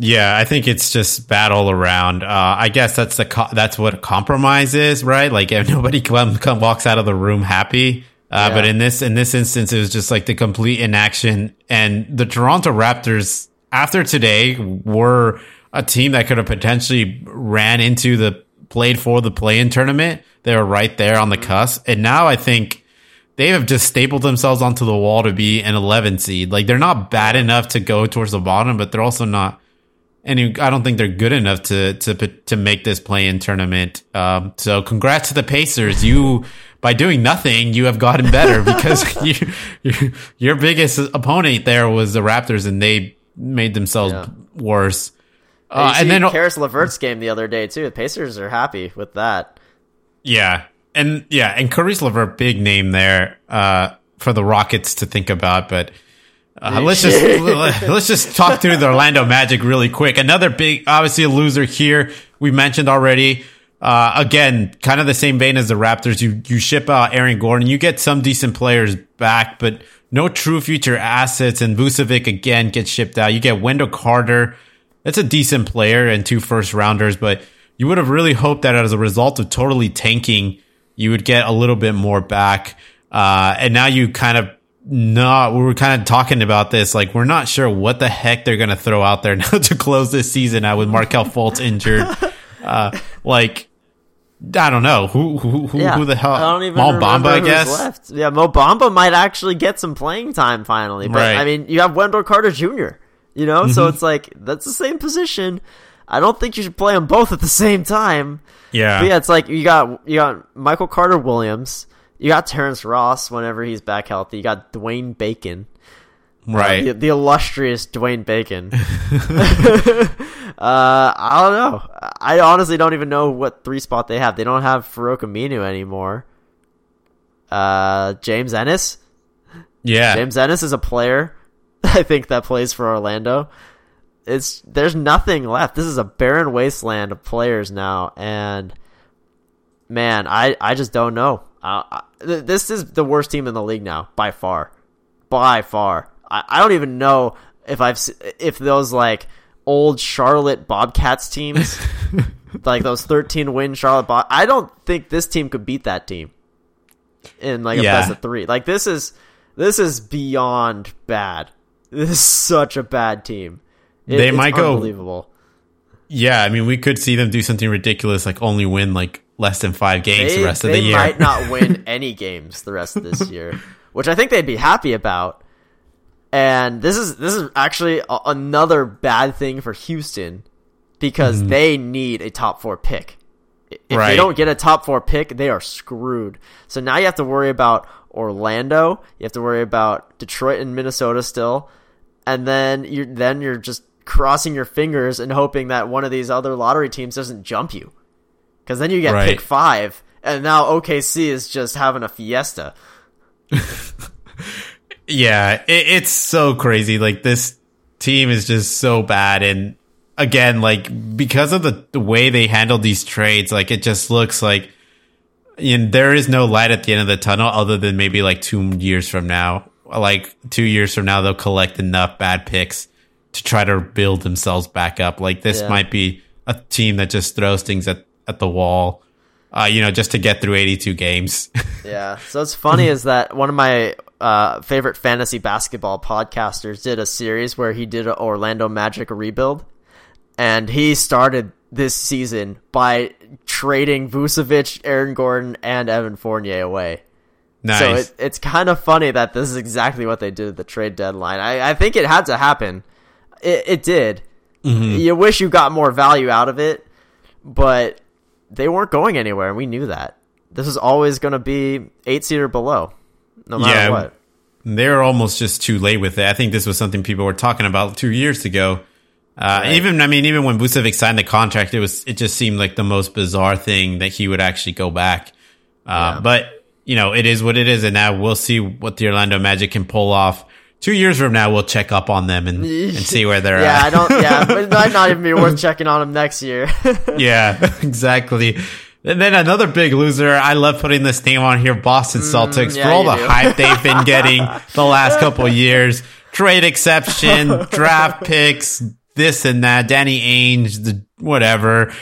Yeah, I think it's just bad all around. Uh, I guess that's the co- that's what a compromise is, right? Like if nobody come, come walks out of the room happy. Uh, yeah. But in this in this instance, it was just like the complete inaction. And the Toronto Raptors, after today, were a team that could have potentially ran into the played for the play-in tournament. They were right there on the cusp, and now I think they have just stapled themselves onto the wall to be an 11 seed. Like they're not bad enough to go towards the bottom, but they're also not. And I don't think they're good enough to to to make this play-in tournament. Um, so congrats to the Pacers. You by doing nothing, you have gotten better because you, you, your biggest opponent there was the Raptors, and they made themselves yeah. worse. Uh, and then Caris LeVert's game the other day too. The Pacers are happy with that. Yeah, and yeah, and Caris LeVert, big name there uh, for the Rockets to think about. But uh, let's just let's just talk through the Orlando Magic really quick. Another big, obviously a loser here. We mentioned already. Uh, again, kind of the same vein as the Raptors. You you ship out Aaron Gordon, you get some decent players back, but no true future assets. And Vucevic again gets shipped out. You get Wendell Carter that's a decent player and two first rounders, but you would have really hoped that as a result of totally tanking, you would get a little bit more back. Uh, and now you kind of not, we were kind of talking about this. Like, we're not sure what the heck they're going to throw out there now to close this season out with Markelle Fultz injured. Uh, like, I don't know who who who, yeah, who the hell. I don't even Mo Bamba, I guess. Left. Yeah, Mo Bamba might actually get some playing time finally. But right. I mean, you have Wendell Carter Jr. You know, mm-hmm. so it's like that's the same position. I don't think you should play them both at the same time. Yeah, but yeah. It's like you got you got Michael Carter Williams, you got Terrence Ross whenever he's back healthy. You got Dwayne Bacon, right? The, the, illustrious Dwayne Bacon. Uh, I don't know. I honestly don't even know what three spot they have. They don't have Farouq Aminu anymore. Uh, James Ennis. Yeah, James Ennis is a player. I think that plays for Orlando. It's there's nothing left. This is a barren wasteland of players now, and man, I I just don't know. Uh, this is the worst team in the league now by far, by far. I, I don't even know if I've if those like old Charlotte Bobcats teams, like those 13 win Charlotte Bob, I don't think this team could beat that team in like a yeah. best of three. Like this is this is beyond bad. This is such a bad team. It, they might go unbelievable. Yeah, I mean, we could see them do something ridiculous, like only win like less than five games they, the rest of the year. They might not win any games the rest of this year, which I think they'd be happy about. And this is this is actually a, another bad thing for Houston because mm. they need a top four pick. If right. they don't get a top four pick, they are screwed. So now you have to worry about Orlando. You have to worry about Detroit and Minnesota still, and then you then you're just crossing your fingers and hoping that one of these other lottery teams doesn't jump you, because then you get right. pick five, and now OKC is just having a fiesta. Yeah, it, it's so crazy. Like this team is just so bad, and again, like because of the, the way they handle these trades, like it just looks like you know, there is no light at the end of the tunnel, other than maybe like two years from now. Like two years from now, they'll collect enough bad picks to try to build themselves back up. Like this yeah. might be a team that just throws things at at the wall uh, you know, just to get through 82 games. yeah. So it's funny is that one of my uh, favorite fantasy basketball podcasters did a series where he did an Orlando Magic rebuild, and he started this season by trading Vucevic, Aaron Gordon, and Evan Fournier away. Nice. So it, it's kind of funny that this is exactly what they did at the trade deadline. I, I think it had to happen. It, it did. Mm-hmm. You wish you got more value out of it, but they weren't going anywhere, and we knew that. This is always going to be eight seed or below, no matter yeah, what. They're almost just too late with it. I think this was something people were talking about two years ago. Uh, right. Even I mean, even when Vucevic signed the contract, it was it just seemed like the most bizarre thing that he would actually go back. Uh, yeah. But you know, it is what it is, and now we'll see what the Orlando Magic can pull off two years from now, we'll check up on them and, and see where they're yeah, at. Yeah, I don't. Yeah, it might not even be worth checking on them next year. yeah, exactly. And then another big loser. I love putting this name on here, Boston mm, Celtics, mm, yeah, for all the do. hype they've been getting the last couple of years. Trade exception, draft picks, this and that. Danny Ainge, the whatever.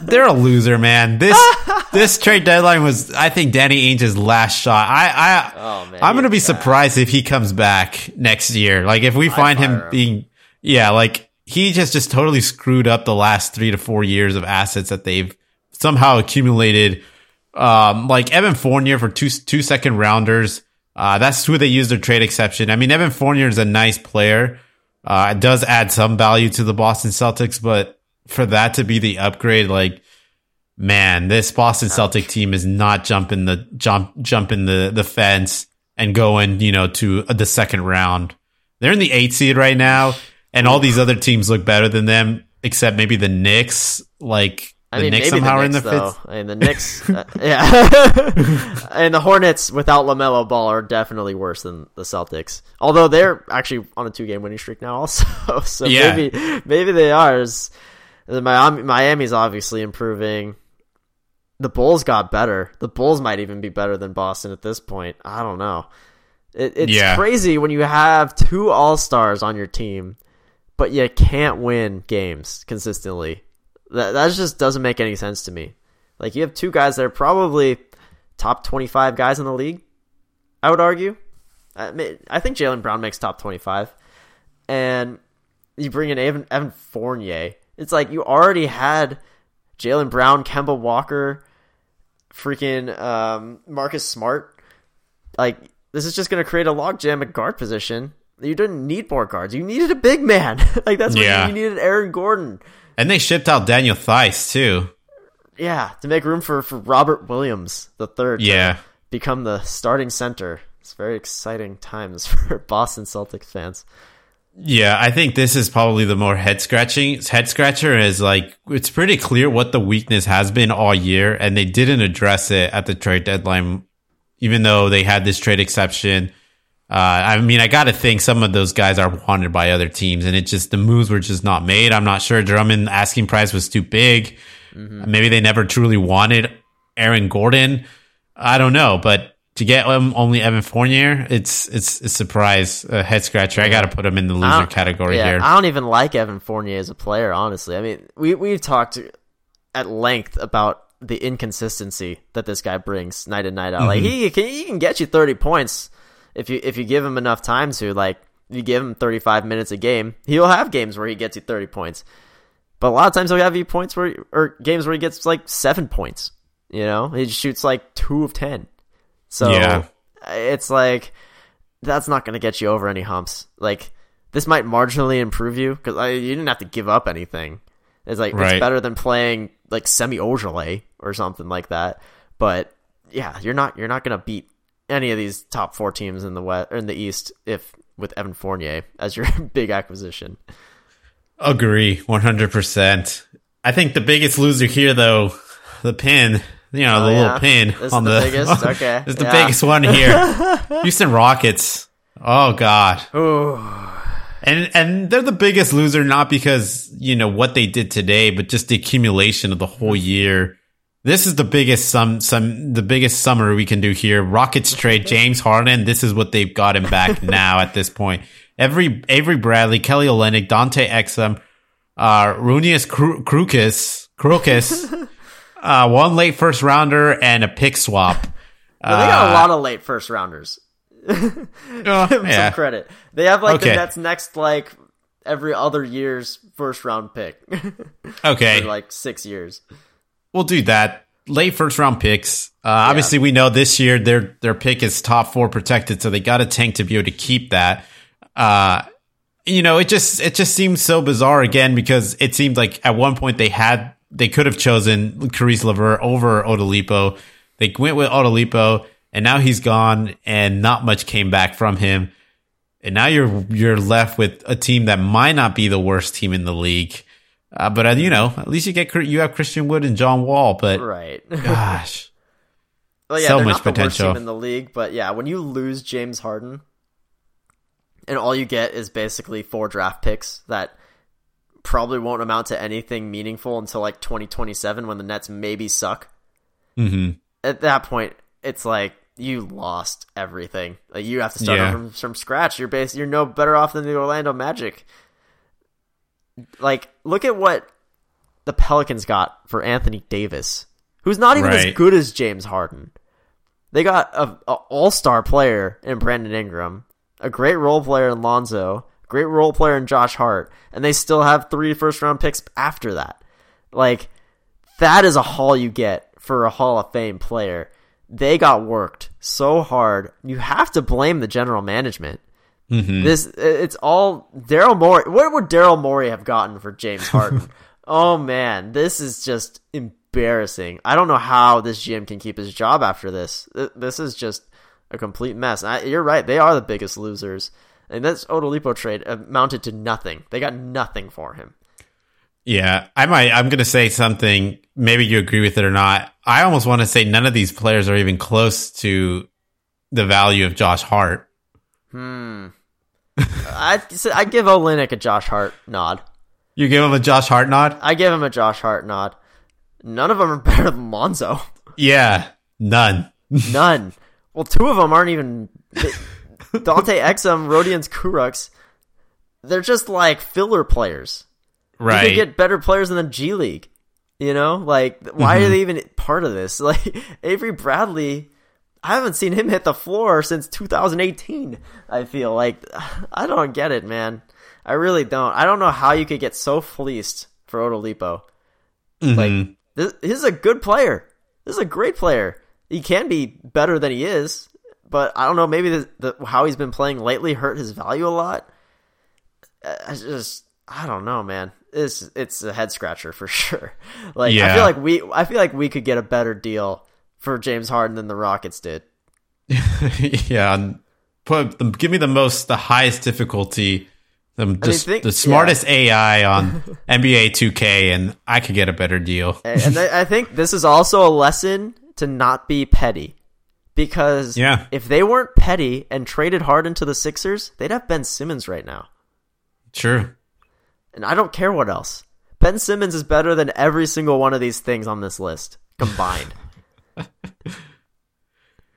They're a loser, man. This this trade deadline was, I think, Danny Ainge's last shot. I, I, oh, man, I'm gonna be bad. surprised if he comes back next year. Like if we find him, him being, yeah, like he just just totally screwed up the last three to four years of assets that they've somehow accumulated. Um, like Evan Fournier for two two second rounders. Uh, that's who they use their trade exception. I mean, Evan Fournier is a nice player. Uh, it does add some value to the Boston Celtics, but for that to be the upgrade, like man, this Boston Celtic team is not jumping the jump jumping the the fence and going, you know, to the second round. They're in the eight seed right now, and all these other teams look better than them, except maybe the Knicks. Like the I mean, Knicks somehow the Knicks, are in the fifth. I mean, the Knicks, uh, yeah, and the Hornets without LaMelo Ball are definitely worse than the Celtics. Although they're actually on a two game winning streak now, also. so yeah. maybe maybe they are. Miami, Miami's obviously improving. The Bulls got better. The Bulls might even be better than Boston at this point. I don't know. It, it's yeah. crazy when you have two All Stars on your team, but you can't win games consistently. That that just doesn't make any sense to me. Like you have two guys that are probably top twenty five guys in the league. I would argue. I, mean, I think Jaylen Brown makes top twenty five, and you bring in Evan, Evan Fournier it's like you already had Jaylen Brown, Kemba Walker, freaking um, Marcus Smart. Like this is just going to create a logjam at guard position. You didn't need more guards. You needed a big man. like that's what yeah. you needed. Aaron Gordon. And they shipped out Daniel Theis too. Yeah, to make room for, for Robert Williams the third. Yeah, become the starting center. It's very exciting times for Boston Celtics fans. Yeah, I think this is probably the more head scratching. Head scratcher is like it's pretty clear what the weakness has been all year, and they didn't address it at the trade deadline, even though they had this trade exception. Uh, I mean, I got to think some of those guys are wanted by other teams, and it just the moves were just not made. I'm not sure Drummond asking price was too big. Mm-hmm. Maybe they never truly wanted Aaron Gordon. I don't know, but to get him only Evan Fournier, it's it's a surprise, a head scratcher. I got to put him in the loser category yeah, here. I don't even like Evan Fournier as a player, honestly. I mean, we we've talked at length about the inconsistency that this guy brings night in night out. Mm-hmm. Like he can he can get you thirty points if you if you give him enough time to. Like you give him thirty five minutes a game, he'll have games where he gets you thirty points. But a lot of times he'll have you points where or games where he gets like seven points. You know, he shoots like two of ten. So yeah. it's like that's not going to get you over any humps. Like this might marginally improve you because uh, you didn't have to give up anything. It's like right. it's better than playing like Semi Ojeleye or something like that. But yeah, you're not you're not going to beat any of these top four teams in the west or in the East if with Evan Fournier as your big acquisition. Agree, one hundred percent. I think the biggest loser here, though, the pin you know, the oh, little pin this on the, the, biggest. Okay, it's the yeah. biggest one here. Houston Rockets. Oh God. Ooh. And and they're the biggest loser not because you know what they did today, but just the accumulation of the whole year. This is the biggest sum some the biggest summary we can do here. Rockets trade James Harden. This is what they've got him back now at this point. Every Avery Bradley, Kelly Olynyk, Dante Exum, uh, Rodions Kurucs, Kurucs, uh, one late first rounder and a pick swap. well, they got a uh, lot of late first rounders. uh, yeah. some credit. They have like okay. the Nets next like every other year's first round pick. okay, for like six years. We'll do that. Late first round picks. Uh, yeah. Obviously, we know this year their their pick is top four protected, so they got a tank to be able to keep that. Uh, you know, it just it just seems so bizarre again because it seemed like at one point they had they could have chosen Caris LeVert over Oladipo. They went with Oladipo, and now he's gone, and not much came back from him. And now you're you're left with a team that might not be the worst team in the league. Uh, but uh, you know, at least you get you have Christian Wood and John Wall. But right, gosh, well, yeah, so much potential in the league. But yeah, when you lose James Harden, and all you get is basically four draft picks that probably won't amount to anything meaningful until like 2027 when the Nets maybe suck. Mm-hmm. At that point, it's like you lost everything. Like you have to start yeah. from, from scratch. You're base. You're no better off than the Orlando Magic. Like, look at what the Pelicans got for Anthony Davis, who's not even right. as good as James Harden. They got a, a all star player in Brandon Ingram, a great role player in Lonzo, great role player in Josh Hart, and they still have three first round picks after that. Like that is a haul you get for a Hall of Fame player. They got worked so hard. You have to blame the general management. Mm-hmm. This it's all Daryl Morey. What would Daryl Morey have gotten for James Harden? oh man, this is just embarrassing. I don't know how this GM can keep his job after this. This is just a complete mess. I, you're right; they are the biggest losers. And this Oladipo trade amounted to nothing. They got nothing for him. Yeah, I might. I'm going to say something. Maybe you agree with it or not. I almost want to say none of these players are even close to the value of Josh Hart. Hmm. I I give Olynyk a Josh Hart nod. You give him a Josh Hart nod. I give him a Josh Hart nod. None of them are better than Lonzo. Yeah, none. none. Well, two of them aren't even. Dante Exum, Rodions Kurucs, they're just like filler players. Right. You could get better players in the G League. You know, like why mm-hmm. are they even part of this? Like Avery Bradley, I haven't seen him hit the floor since 2018. I feel like I don't get it, man. I really don't. I don't know how you could get so fleeced for Oladipo. Mm-hmm. Like this, is a good player. This is a great player. He can be better than he is but I don't know. Maybe the, the, how he's been playing lately hurt his value a lot. I just I don't know, man. It's it's a head scratcher for sure. Like yeah. I feel like we I feel like we could get a better deal for James Harden than the Rockets did. yeah, put give me the most the highest difficulty just I mean, think, the smartest yeah. AI on NBA 2K, and I could get a better deal. and I think this is also a lesson to not be petty. Because yeah. if they weren't petty and traded Harden to the Sixers, they'd have Ben Simmons right now. True. And I don't care what else. Ben Simmons is better than every single one of these things on this list combined.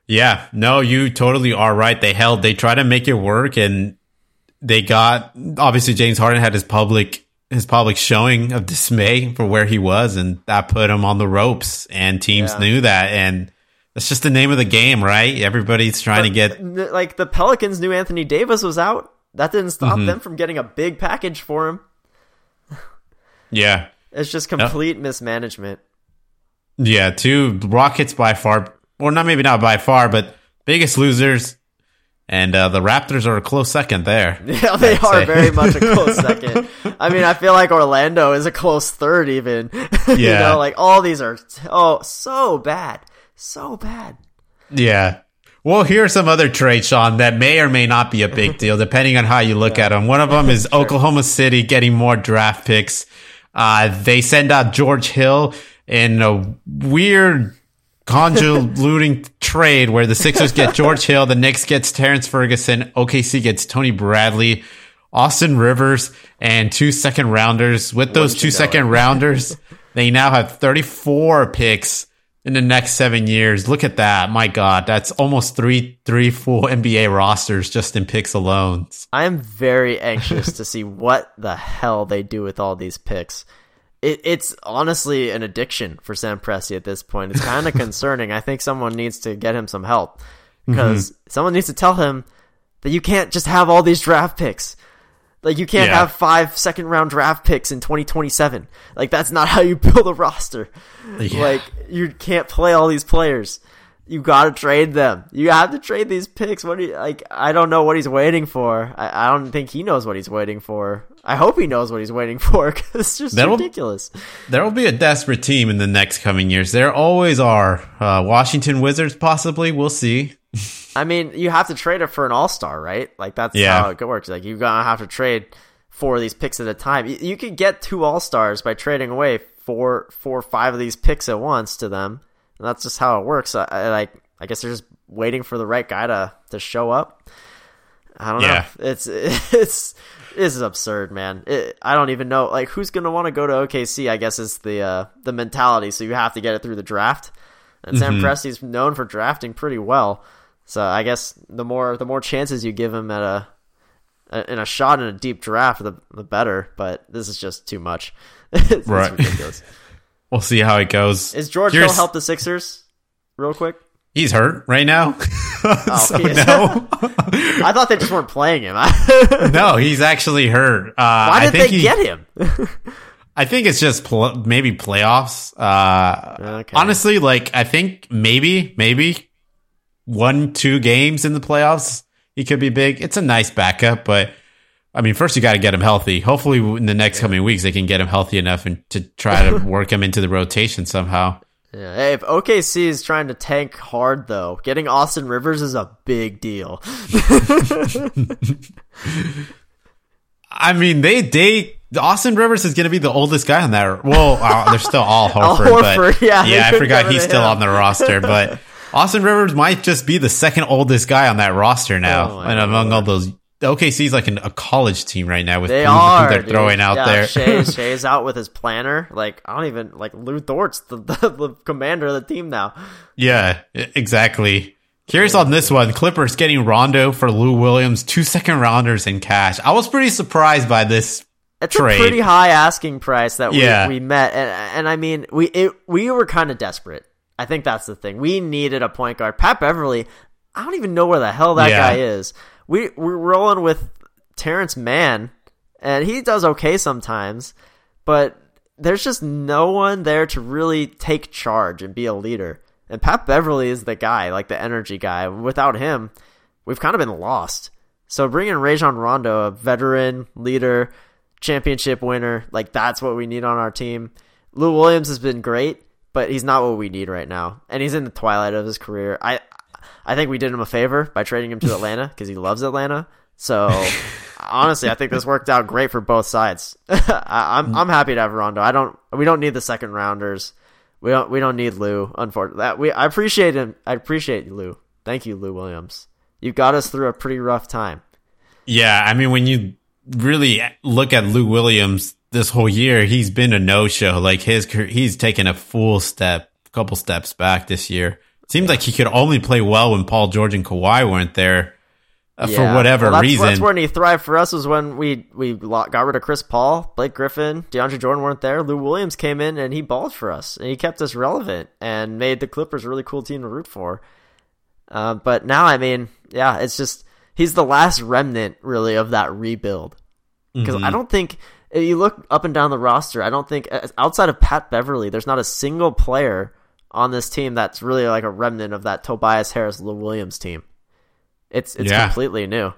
yeah, no, you totally are right. They held, they tried to make it work, and they got obviously James Harden had his public his public showing of dismay for where he was, and that put him on the ropes. And teams yeah. knew that, and that's just the name of the game, right? Everybody's trying but, to get like the Pelicans knew Anthony Davis was out. That didn't stop mm-hmm. them from getting a big package for him. Yeah. It's just complete yep. mismanagement. Yeah, two Rockets by far, or not maybe not by far, but biggest losers. And uh, the Raptors are a close second there. Yeah, they I'd are say. very much a close second. I mean, I feel like Orlando is a close third, even. Yeah. you know, like all these are oh so bad, so bad. Yeah. Well, here are some other trades, Sean, that may or may not be a big deal, depending on how you look yeah. at them. One of them is sure. Oklahoma City getting more draft picks. Uh, they send out George Hill in a weird convoluting trade where the Sixers get George Hill, the Knicks gets Terrance Ferguson, OKC gets Tony Bradley, Austin Rivers, and two second rounders. With those two second rounders, they now have 34 picks in the next seven years. Look at that. My God, that's almost three, three full NBA rosters just in picks alone. I'm very anxious to see what the hell they do with all these picks. It, it's honestly an addiction for Sam Presti at this point. It's kind of concerning. I think someone needs to get him some help because mm-hmm. someone needs to tell him that you can't just have all these draft picks. Like you can't yeah. have five second round draft picks in 2027. Like that's not how you build a roster. Yeah. Like you can't play all these players. You got to trade them. You have to trade these picks. What do you like? I don't know what he's waiting for. I, I don't think he knows what he's waiting for. I hope he knows what he's waiting for because it's just That'll, ridiculous. There will be a desperate team in the next coming years. There always are. Uh, Washington Wizards, possibly. We'll see. I mean, you have to trade it for an all star, right? Like that's yeah. how it works. Like you're gonna have to trade four of these picks at a time. You, you could get two all stars by trading away four, four, five of these picks at once to them. And that's just how it works. I, I like. I guess they're just waiting for the right guy to to show up. I don't yeah. know. It's it's this is absurd, man. It, I don't even know like who's gonna want to go to OKC. I guess is the uh, the mentality. So you have to get it through the draft. And Sam mm-hmm. Presti's known for drafting pretty well. So I guess the more the more chances you give him at a, a in a shot in a deep draft, the the better. But this is just too much. it's, right. ridiculous. we'll see how it goes. Is George Here's... Hill help the Sixers? Real quick. He's hurt right now. oh, so no. I thought they just weren't playing him. no, he's actually hurt. Uh, Why did they he, get him? I think it's just pl- maybe playoffs. Uh, okay. Honestly, like I think maybe maybe one, two games in the playoffs, he could be big. It's a nice backup, but I mean, first you got to get him healthy. Hopefully, in the next coming weeks, they can get him healthy enough and to try to work him into the rotation somehow. Yeah. Hey, if OKC is trying to tank hard, though, getting Austin Rivers is a big deal. I mean, they they Austin Rivers is going to be the oldest guy on that. Well, uh, they're still all Horford, Horford but yeah, yeah I forgot he's still him. on the roster. But Austin Rivers might just be the second oldest guy on that roster now, oh and among all those. OKC is like an, a college team right now with they who, are, they're dude. throwing out yeah, there. Shai, Shai's out with his planner. Like I don't even like Lu Dort's the, the, the commander of the team now. Yeah, exactly. Curious on this one. Clippers getting Rondo for Lou Williams, two second rounders in cash. I was pretty surprised by this. It's trade. a pretty high asking price that we, yeah. we met, and, and I mean we it, we were kind of desperate. I think that's the thing. We needed a point guard. Pat Beverley, I don't even know where the hell that yeah. guy is. We we're rolling with Terance Mann, and he does okay sometimes, but there's just no one there to really take charge and be a leader. And Pat Beverley is the guy, like the energy guy. Without him, we've kind of been lost. So bringing Rajon Rondo, a veteran leader, championship winner, like that's what we need on our team. Lou Williams has been great, but he's not what we need right now. And he's in the twilight of his career. I I think we did him a favor by trading him to Atlanta because he loves Atlanta. So honestly, I think this worked out great for both sides. I, I'm mm. I'm happy to have Rondo. I don't. We don't need the second rounders. We don't. We don't need Lou. Unfortunately, that we. I appreciate him. I appreciate Lou. Thank you, Lou Williams. You've got us through a pretty rough time. Yeah, I mean, when you really look at Lou Williams this whole year, he's been a no show. Like his, he's taken a full step, couple steps back this year. Seems like he could only play well when Paul George and Kawhi weren't there. Uh, yeah. For whatever well, that's, reason, that's when he thrived for us. Was when we we got rid of Chris Paul, Blake Griffin, DeAndre Jordan weren't there. Lou Williams came in and he balled for us, and he kept us relevant and made the Clippers a really cool team to root for. Uh, but now, I mean, yeah, it's just he's the last remnant really of that rebuild because mm-hmm. I don't think you look up and down the roster. I don't think outside of Pat Beverley, there's not a single player on this team that's really like a remnant of that Tobias Harris Lou Williams team. It's it's yeah. completely new.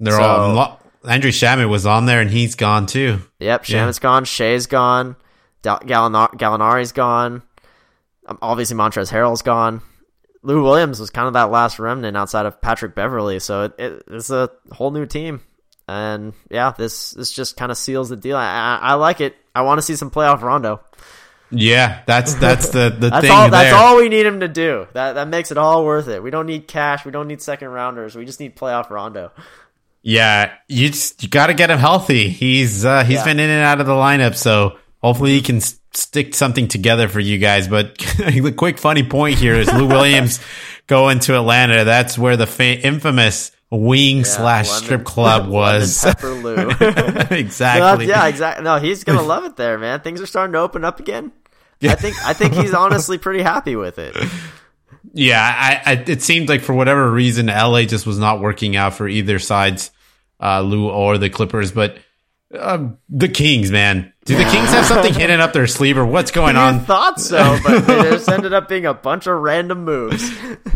They're so, all Landry Shamet was on there and he's gone too. Yep, Shamet's yeah. gone. Shai's gone. Gallinar- Gallinari's gone. Um, obviously, Montrezl Harrell's gone. Lou Williams was kind of that last remnant outside of Patrick Beverley, so it, it, it's a whole new team. And yeah, this this just kind of seals the deal. I, I, I like it. I want to see some playoff Rondo. Yeah, that's that's the the that's thing. All, that's all we need him to do. That that makes it all worth it. We don't need cash. We don't need second rounders. We just need playoff Rondo. Yeah, you just you got to get him healthy. He's uh, he's yeah. been in and out of the lineup, so hopefully he can stick something together for you guys. But the quick funny point here is Lou Williams going to Atlanta. That's where the fa- infamous wing yeah, slash strip club was. Exactly. yeah, exactly. No, he's gonna love it there, man. Things are starting to open up again. I think I think he's honestly pretty happy with it. Yeah, I, I, it seemed like for whatever reason, LA just was not working out for either sides, uh, Lou or the Clippers. But uh, the Kings, man, do the Kings have something hidden up their sleeve, or what's going you on? Thought so, but it just ended up being a bunch of random moves.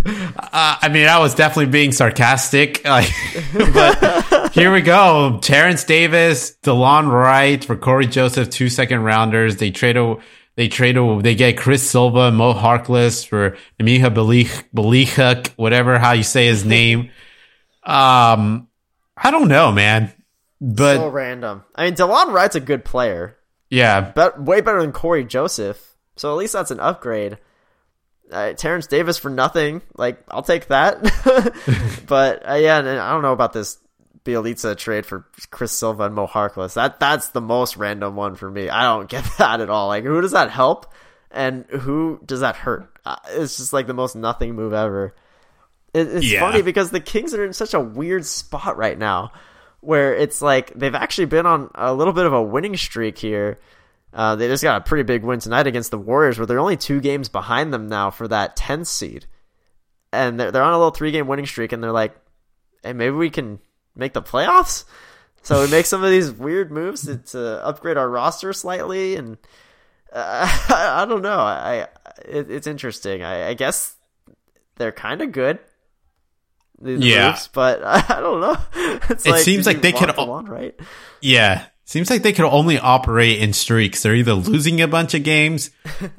Uh, I mean, I was definitely being sarcastic, but here we go: Terrence Davis, Delon Wright for Cory Joseph, two second rounders. They trade a they trade a, they get Chris Silva, Mo Harkless for Miha Belichuk, whatever how you say his name. Um, I don't know, man. But so random. I mean, Delon Wright's a good player. Yeah, but way better than Cory Joseph. So at least that's an upgrade. Uh, Terrence Davis for nothing. Like I'll take that. but uh, yeah, and I don't know about this Bjelica trade for Chris Silva and Mo Harkless. That that's the most random one for me. I don't get that at all. Like who does that help, and who does that hurt? Uh, it's just like the most nothing move ever. It, it's yeah. funny because the Kings are in such a weird spot right now where it's like they've actually been on a little bit of a winning streak here. Uh, they just got a pretty big win tonight against the Warriors, where they're only two games behind them now for that 10th seed. And they're, they're on a little three game winning streak, and they're like, hey, maybe we can make the playoffs? So we make some of these weird moves to, to upgrade our roster slightly, and uh, I, I, don't know. I, it, it's interesting. I, I guess they're kind of good yeah, moves, but I don't know. It's it like, seems like they could, on, right? Yeah, seems like they could only operate in streaks. They're either losing a bunch of games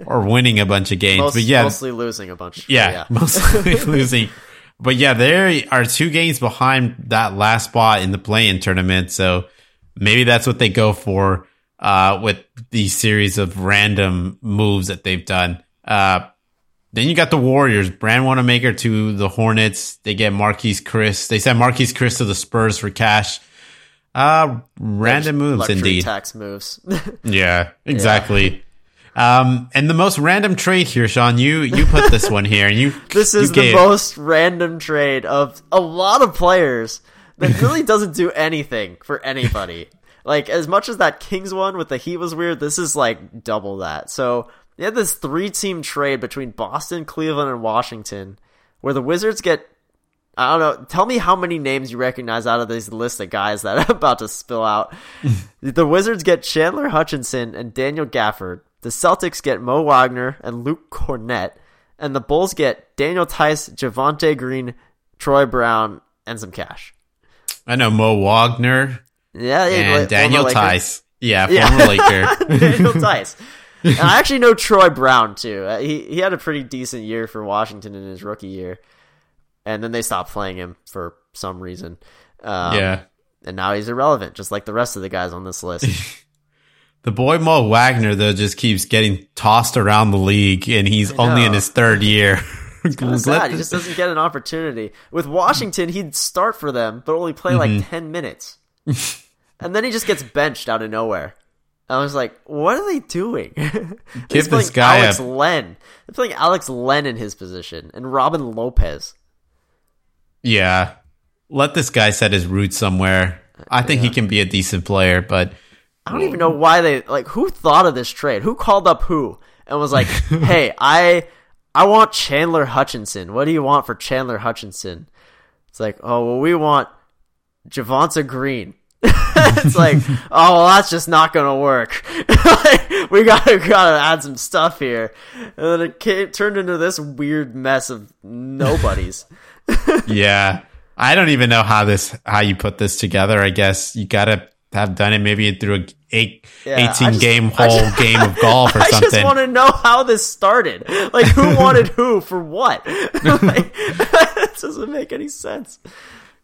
or winning a bunch of games. Most, but yeah, mostly losing a bunch. Yeah, yeah. mostly losing. But yeah, there are two games behind that last spot in the play-in tournament. So maybe that's what they go for uh, with these series of random moves that they've done. Uh, then you got the Warriors, Brad Wanamaker to the Hornets. They get Marquese Chriss. They send Marquese Chriss to the Spurs for cash. Uh, random moves indeed. Tax moves. yeah, exactly. Yeah. Um, and the most random trade here, Sean, you, you put this one here and you, this is you the gave. most random trade of a lot of players that really doesn't do anything for anybody. like as much as that Kings one with the Heat was weird, this is like double that. So they had this three team trade between Boston, Cleveland, and Washington where the Wizards get I don't know. Tell me how many names you recognize out of this list of guys that I'm about to spill out. the Wizards get Chandler Hutchison and Daniel Gafford. The Celtics get Mo Wagner and Luke Kornet. And the Bulls get Daniel Theis, Javonte Green, Troy Brown, and some cash. I know Mo Wagner. Yeah, yeah and Daniel Theis. Yeah, former yeah. Laker. Daniel and I actually know Troy Brown too. Uh, he he had a pretty decent year for Washington in his rookie year, and then they stopped playing him for some reason. Um, yeah, and now he's irrelevant, just like the rest of the guys on this list. the boy Mo Wagner though just keeps getting tossed around the league, and he's only in his third year. sad. He just doesn't get an opportunity. With Washington, he'd start for them, but only play mm-hmm. like ten minutes, and then he just gets benched out of nowhere. I was like, what are they doing? Give this guy Alex a... Len. They're playing Alex Len in his position and Robin Lopez. Yeah. Let this guy set his roots somewhere. I think yeah. he can be a decent player, but I don't even know why they like who thought of this trade? Who called up who and was like, "Hey, I I want Chandler Hutchison. What do you want for Chandler Hutchison?" It's like, "Oh, well we want Javonte Green." it's like, oh, well, that's just not gonna work. we gotta gotta add some stuff here, and then it came, turned into this weird mess of nobodies. yeah, I don't even know how this how you put this together. I guess you gotta have done it maybe through a eight, yeah, 18 just, game whole just, game of golf or I something. I just want to know how this started. Like, who wanted who for what? like, that doesn't make any sense.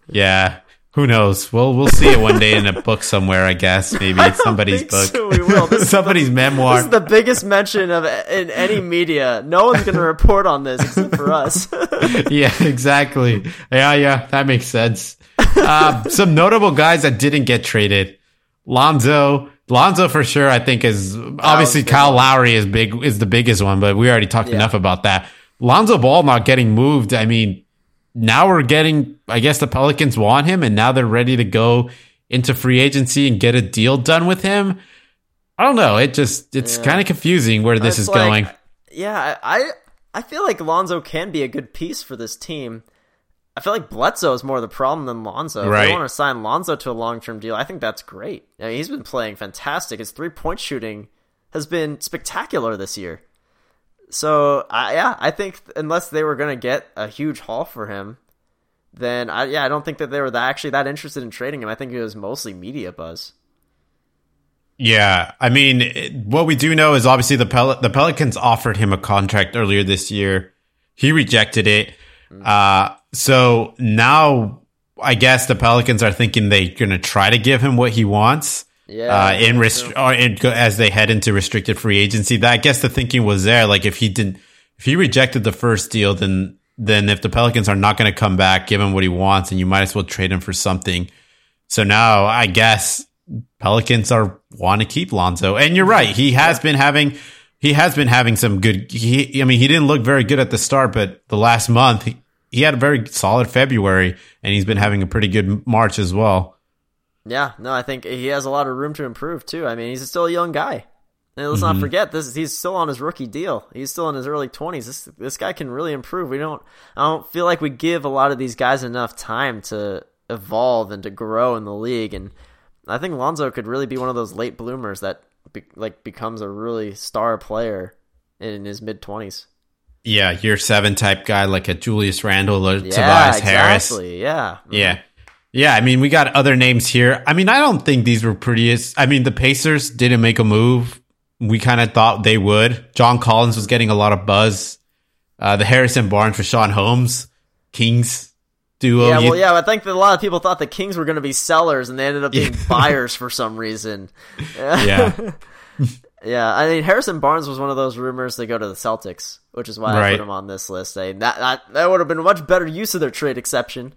Yeah. Who knows? We'll we'll see it one day in a book somewhere. I guess maybe it's somebody's book. So we will. somebody's the, memoir. This is the biggest mention of in any media. No one's going to report on this except for us. yeah, exactly. Yeah, yeah, that makes sense. Uh, some notable guys that didn't get traded: Lonzo. Lonzo for sure. I think is obviously Kyle Lowry is big is the biggest one, but we already talked yeah. enough about that. Lonzo Ball not getting moved. I mean, now we're getting, I guess the Pelicans want him and now they're ready to go into free agency and get a deal done with him. I don't know. It just, it's yeah. kind of confusing where this it's is like, going. Yeah. I, I feel like Lonzo can be a good piece for this team. I feel like Bledsoe is more of the problem than Lonzo. Right. If they want to sign Lonzo to a long term deal, I think that's great. I mean, he's been playing fantastic. His three point shooting has been spectacular this year. So uh, yeah, I think unless they were going to get a huge haul for him, then I, yeah, I don't think that they were that, actually that interested in trading him. I think it was mostly media buzz. Yeah, I mean, what we do know is obviously the Pel- the Pelicans offered him a contract earlier this year. He rejected it. Mm-hmm. Uh, so now I guess the Pelicans are thinking they're going to try to give him what he wants. Yeah, uh, in rest- or in, as they head into restricted free agency. That I guess the thinking was there. Like if he didn't, if he rejected the first deal, then then if the Pelicans are not going to come back, give him what he wants, and you might as well trade him for something. So now I guess Pelicans are want to keep Lonzo, and you're right. He has been having he has been having some good. He, I mean, he didn't look very good at the start, but the last month he, he had a very solid February, and he's been having a pretty good March as well. Yeah, no, I think he has a lot of room to improve too. I mean, he's still a young guy. And let's mm-hmm. not forget this he's still on his rookie deal. He's still in his early 20s. This this guy can really improve. We don't I don't feel like we give a lot of these guys enough time to evolve and to grow in the league and I think Lonzo could really be one of those late bloomers that be, like becomes a really star player in his mid 20s. Yeah, year 7 type guy like a Julius Randle or yeah, Tobias exactly. Harris. Yeah. Mm-hmm. Yeah. Yeah, I mean, we got other names here. I mean, I don't think these were prettiest. I mean, the Pacers didn't make a move. We kind of thought they would. John Collins was getting a lot of buzz. Uh, the Harrison Barnes for Sean Holmes, Kings duo. Yeah, well, yeah, I think that a lot of people thought the Kings were going to be sellers, and they ended up being buyers for some reason. Yeah. yeah, I mean, Harrison Barnes was one of those rumors to go to the Celtics, which is why right. I put him on this list. Saying that that, that would have been a much better use of their trade exception.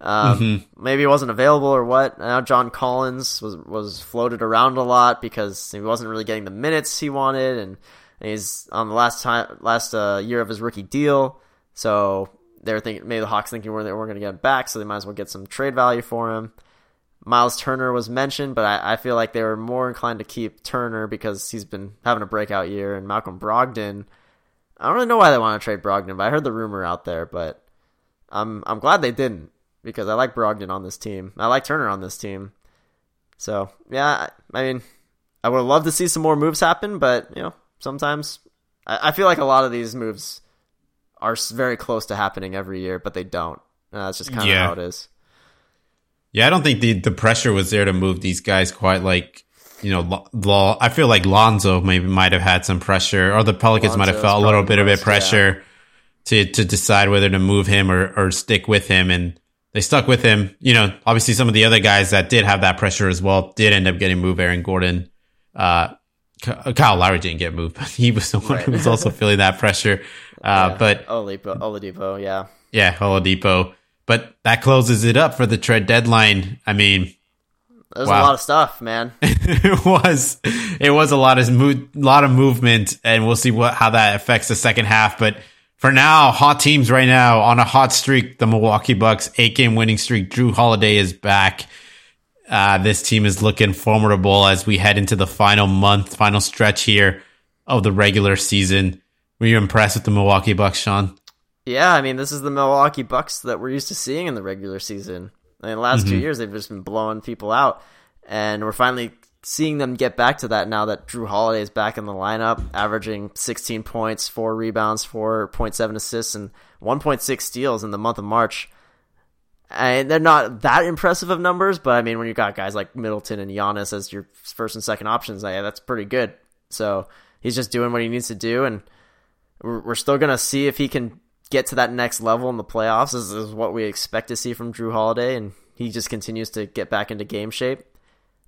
Um, mm-hmm. Maybe it wasn't available or what. Now John Collins was was floated around a lot because he wasn't really getting the minutes he wanted, and, and he's on the last time last uh, year of his rookie deal. So they were thinking maybe the Hawks thinking we're, we're going to get him back, so they might as well get some trade value for him. Miles Turner was mentioned, but I, I, feel like they were more inclined to keep Turner because he's been having a breakout year, and Malcolm Brogdon. I don't really know why they want to trade Brogdon, but I heard the rumor out there. But I'm I'm glad they didn't because I like Brogdon on this team. I like Turner on this team. So yeah, I mean, I would love to see some more moves happen, but you know, sometimes I, I feel like a lot of these moves are very close to happening every year, but they don't. Uh, that's just kind of yeah. how it is. Yeah, I don't think the the pressure was there to move these guys quite like you know. Law. I feel like Lonzo maybe might have had some pressure, or the Pelicans Lonzo's might have felt a little bit of it pressure yeah. to to decide whether to move him or or stick with him and they stuck with him. You know, obviously some of the other guys that did have that pressure as well did end up getting moved. Aaron Gordon, uh, Kyle Lowry didn't get moved, but he was the one right. who was also feeling that pressure. Uh, yeah. but Oladipo, Oladipo, yeah, yeah, Oladipo. But that closes it up for the trade deadline. I mean, there's wow. a lot of stuff, man. it was, it was a lot of mo- lot of movement, and we'll see what how that affects the second half. But for now, hot teams right now on a hot streak. The Milwaukee Bucks eight game winning streak. Jrue Holiday is back. Uh, this team is looking formidable as we head into the final month, final stretch here of the regular season. Were you impressed with the Milwaukee Bucks, Sean? Yeah, I mean, this is the Milwaukee Bucks that we're used to seeing in the regular season. I mean, the last mm-hmm. two years, they've just been blowing people out. And we're finally seeing them get back to that now that Jrue Holiday is back in the lineup, averaging 16 points, 4 rebounds, 4.7 assists, and 1.6 steals in the month of March. And they're not that impressive of numbers, but I mean, when you've got guys like Middleton and Giannis as your first and second options, yeah, that's pretty good. So he's just doing what he needs to do, and we're, still gonna see if he can get to that next level in the playoffs. Is what we expect to see from Jrue Holiday, and he just continues to get back into game shape.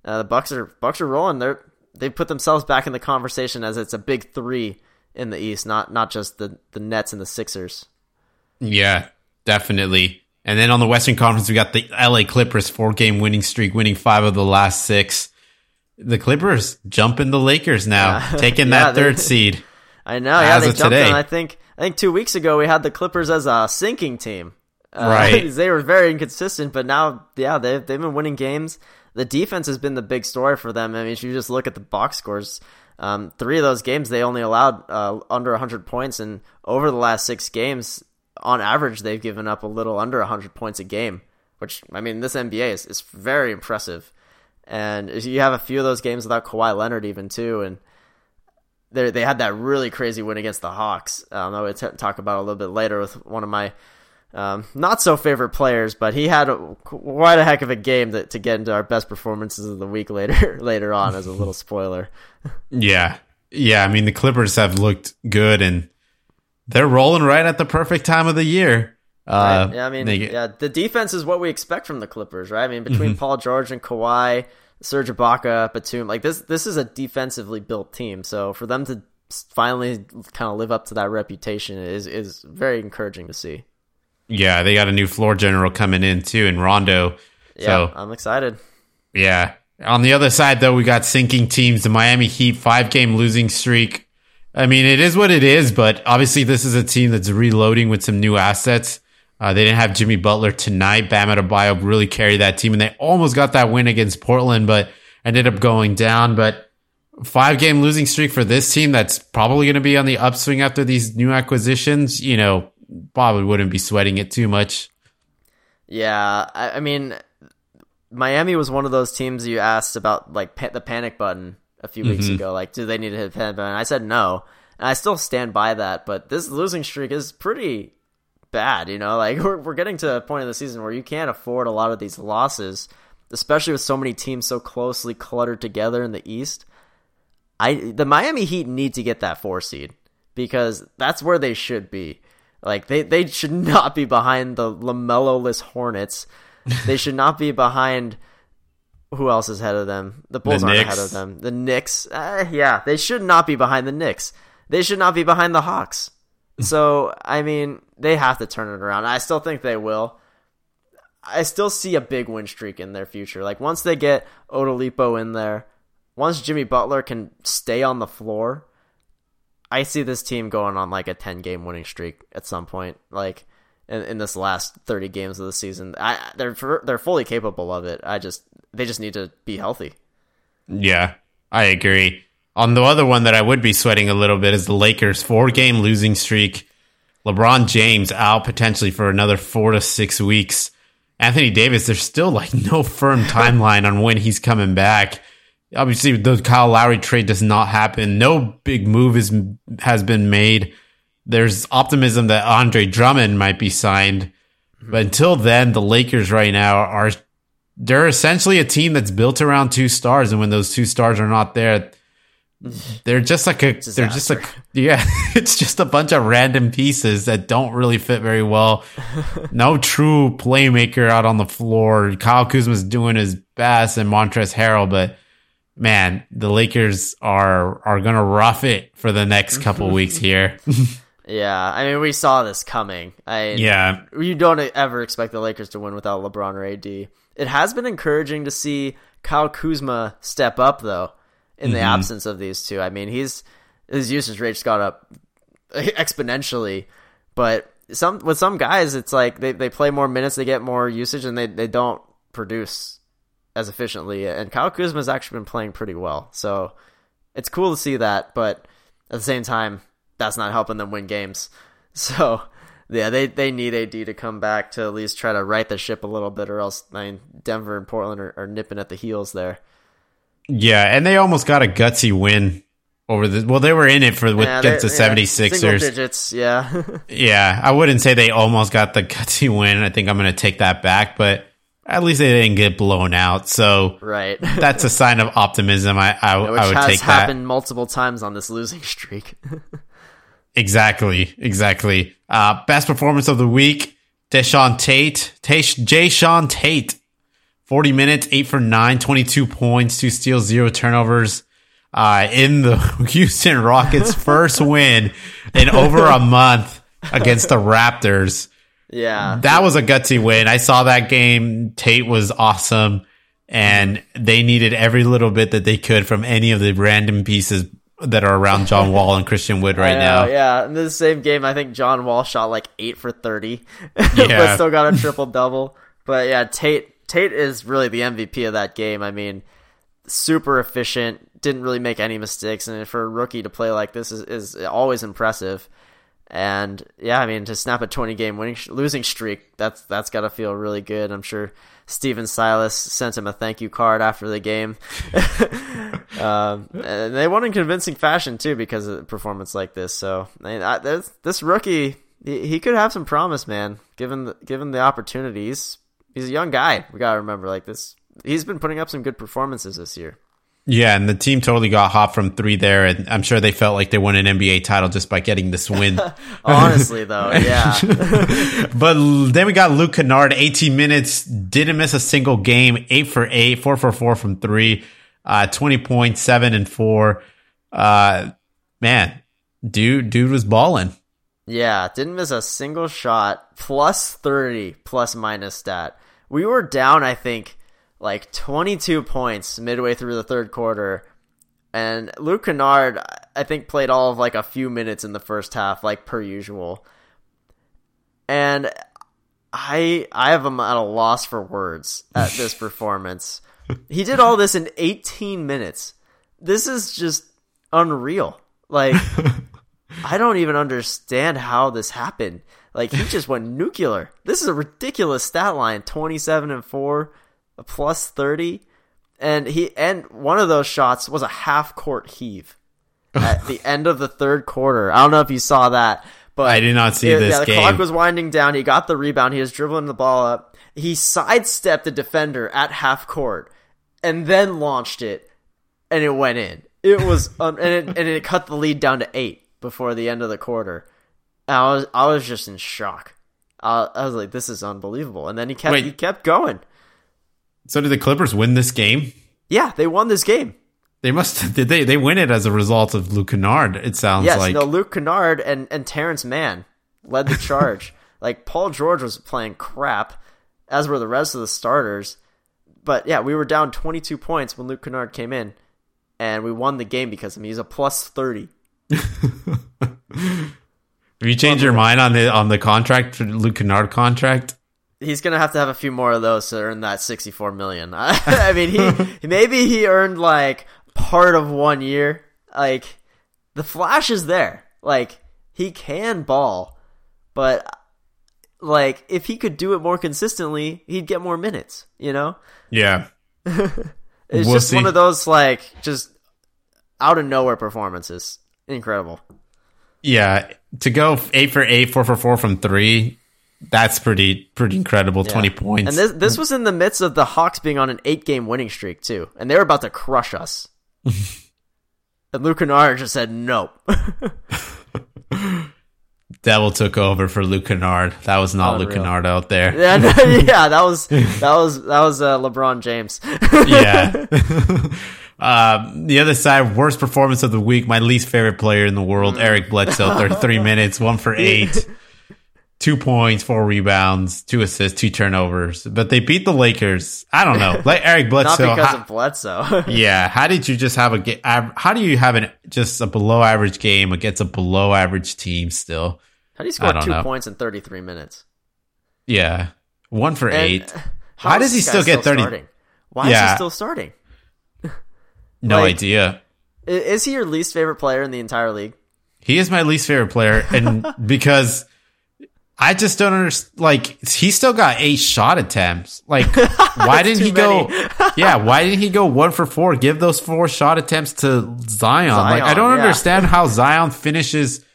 Uh, the Bucks are Bucks are rolling. They're they put themselves back in the conversation as it's a big three in the East, not not just the the Nets and the Sixers. Yeah, definitely. And then on the Western Conference, we got the LA Clippers four game winning streak, winning five of the last six. The Clippers jumping the Lakers now, yeah. taking yeah, that third they, seed. I know. Yeah, they jumped today. Them. I think I think two weeks ago we had the Clippers as a sinking team. Uh, right. they were very inconsistent, but now, yeah, they've they've been winning games. The defense has been the big story for them. I mean, if you just look at the box scores, um, three of those games they only allowed uh, under 100 points, and over the last six games, on average, they've given up a little under 100 points a game, which, I mean, this NBA is, is very impressive. And you have a few of those games without Kawhi Leonard, even, too. And they they had that really crazy win against the Hawks. Um, I will t- talk about a little bit later with one of my um, not so favorite players, but he had a, quite a heck of a game to, to get into our best performances of the week later later on as a little spoiler. yeah, yeah. I mean, the Clippers have looked good and they're rolling right at the perfect time of the year. Uh, right. Yeah, I mean, they, yeah, the defense is what we expect from the Clippers, right? I mean, between mm-hmm. Paul George and Kawhi, Serge Ibaka, Batum, like this, this is a defensively built team. So for them to finally kind of live up to that reputation is is very encouraging to see. Yeah, they got a new floor general coming in too, in Rondo. Yeah, so, I'm excited. Yeah. On the other side, though, we got sinking teams. The Miami Heat five game losing streak. I mean, it is what it is, but obviously, this is a team that's reloading with some new assets. Uh, they didn't have Jimmy Butler tonight. Bam Adebayo really carried that team, and they almost got that win against Portland, but ended up going down. But five game losing streak for this team that's probably going to be on the upswing after these new acquisitions. You know, probably wouldn't be sweating it too much. Yeah, I, I mean, Miami was one of those teams you asked about, like pa- the panic button a few weeks mm-hmm. ago. Like, do they need to hit panic button? I said no, and I still stand by that. But this losing streak is pretty bad. You know, like we're we're getting to a point in the season where you can't afford a lot of these losses, especially with so many teams so closely cluttered together in the East. I the Miami Heat need to get that four seed because that's where they should be. Like they, they should not be behind the LaMelo-less Hornets. they should not be behind who else is ahead of them? The Bulls the aren't ahead of them. The Knicks, uh, yeah, they should not be behind the Knicks. They should not be behind the Hawks. so I mean, they have to turn it around. I still think they will. I still see a big win streak in their future. Like once they get Oladipo in there, once Jimmy Butler can stay on the floor, I see this team going on like a 10 game winning streak at some point, like in, in this last 30 games of the season. I they're they're fully capable of it. I just they just need to be healthy. Yeah, I agree. On the other one that I would be sweating a little bit is the Lakers four game losing streak. LeBron James out potentially for another 4 to 6 weeks. Anthony Davis, there's still like no firm timeline on when he's coming back obviously the Kyle Lowry trade does not happen. No big move is has been made. There's optimism that Andre Drummond might be signed, but until then, the Lakers right now are they're essentially a team that's built around two stars, and when those two stars are not there, they're just like a Disaster. they're just like yeah it's just a bunch of random pieces that don't really fit very well no true playmaker out on the floor kyle kuzma's doing his best and montrezl harrell but man the lakers are are gonna rough it for the next couple weeks here Yeah, I mean, we saw this coming. I yeah you don't ever expect the Lakers to win without LeBron or AD. It has been encouraging to see Kyle Kuzma step up though in the mm-hmm. absence of these two. I mean, he's his usage rate's got up exponentially, but some with some guys it's like they, they play more minutes, they get more usage and they, they don't produce as efficiently and Kyle Kuzma's actually been playing pretty well. So it's cool to see that, but at the same time that's not helping them win games. So yeah, they they need AD to come back to at least try to right the ship a little bit, or else I mean Denver and Portland are, are nipping at the heels there. yeah and they almost got a gutsy win over the well they were in it for with Yeah, against the yeah, 76ers single digits, yeah. Yeah, I wouldn't say they almost got the gutsy win. I think I'm going to take that back, but at least they didn't get blown out. So right. that's a sign of optimism. I I, Which I would has take happened multiple times on this losing streak. Exactly, exactly. Uh, best performance of the week: Deshaun Tate, Tate Jae'Sean Tate. 40 minutes, 8 for 9, 22 points, 2 steals, 0 turnovers. Uh, in the Houston Rockets' first win in over a month against the Raptors. Yeah. That was a gutsy win. I saw that game. Tate was awesome, and they needed every little bit that they could from any of the random pieces that are around John Wall and Christian Wood right know, now. Yeah, in the same game, I think John Wall shot like eight for thirty, Yeah. but still got a triple double. But yeah, Tate Tate is really the MVP of that game. I mean, super efficient, didn't really make any mistakes, and for a rookie to play like this is, is always impressive. And yeah, I mean, to snap a twenty game winning losing streak, that's that's got to feel really good. I'm sure Stephen Silas sent him a thank you card after the game. um, and they won in convincing fashion too because of a performance like this. So I mean, I, this, this rookie, he, he could have some promise, man. Given the, given the opportunities, he's a young guy. We gotta remember, like this, he's been putting up some good performances this year. Yeah, and the team totally got hot from three there, and I'm sure they felt like they won an NBA title just by getting this win. Honestly, though, yeah, but then we got Luke Kennard, 18 minutes, didn't miss a single game, eight for eight, four for four from three, uh, 20 points, seven and four. Uh, man, dude, dude was balling. yeah, didn't miss a single shot. Plus thirty, plus minus stat. We were down, I think, like 22 points midway through the third quarter. And Luke Kennard, I think, played all of like a few minutes in the first half, like per usual. And I I have him at a loss for words at this performance. He did all this in 18 minutes. This is just unreal. Like I don't even understand how this happened. Like he just went nuclear. This is a ridiculous stat line: twenty-seven and four, a plus thirty, and he and one of those shots was a half-court heave at the end of the third quarter. I don't know if you saw that, but I did not see yeah, this yeah, the game. clock was winding down. He got the rebound. He was dribbling the ball up. He sidestepped the defender at half court, and then launched it, and it went in. It was um, and it, and it cut the lead down to eight before the end of the quarter. And I was I was just in shock. I, I was like, "This is unbelievable." And then he kept Wait. he kept going. So did the Clippers win this game? Yeah, they won this game. They must did they they win it as a result of Luke Kennard. It sounds Yes, like no, Luke Kennard and, and Terance Mann led the charge. like Paul George was playing crap, as were the rest of the starters. But yeah, we were down 22 points when Luke Kennard came in, and we won the game because of him. He's a plus 30. Have you changed your mind on the on the contract for Luke Kennard contract? He's gonna have to have a few more of those to earn that 64 million. I mean, he maybe he earned like part of one year. Like the flash is there. Like he can ball, but like if he could do it more consistently, he'd get more minutes. You know, Yeah. it's We'll just see. one of those like just out of nowhere performances. Incredible. Yeah. To go eight for eight, four for four from three, that's pretty pretty incredible. Yeah. Twenty points. And this this was in the midst of the Hawks being on an eight game winning streak too, and they were about to crush us. And Luke Kennard just said nope. Devil took over for Luke Kennard. That was not Unreal. Luke Kennard out there. Yeah, yeah, that was that was that was uh, LeBron James. yeah. Uh, the other side, worst performance of the week. My least favorite player in the world, Eric Bledsoe, 33 minutes, one for eight two points, four rebounds, two assists, two turnovers. But they beat the Lakers. I don't know. Like Eric Bledsoe. Not because how, of Bledsoe. yeah. How did you just have a How do you have an just a below average game against a below average team still? How do you score two know. points in 33 minutes? Yeah. One for and eight. How, how does he still get 30? Starting? Why yeah. is he still starting? no like, idea. Is he your least favorite player in the entire league? He is my least favorite player. And because I just don't understand. Like, he still got eight shot attempts. Like, why didn't he go? yeah, why didn't he go one for four? Give those four shot attempts to Zion. Zion like, I don't yeah. understand how Zion finishes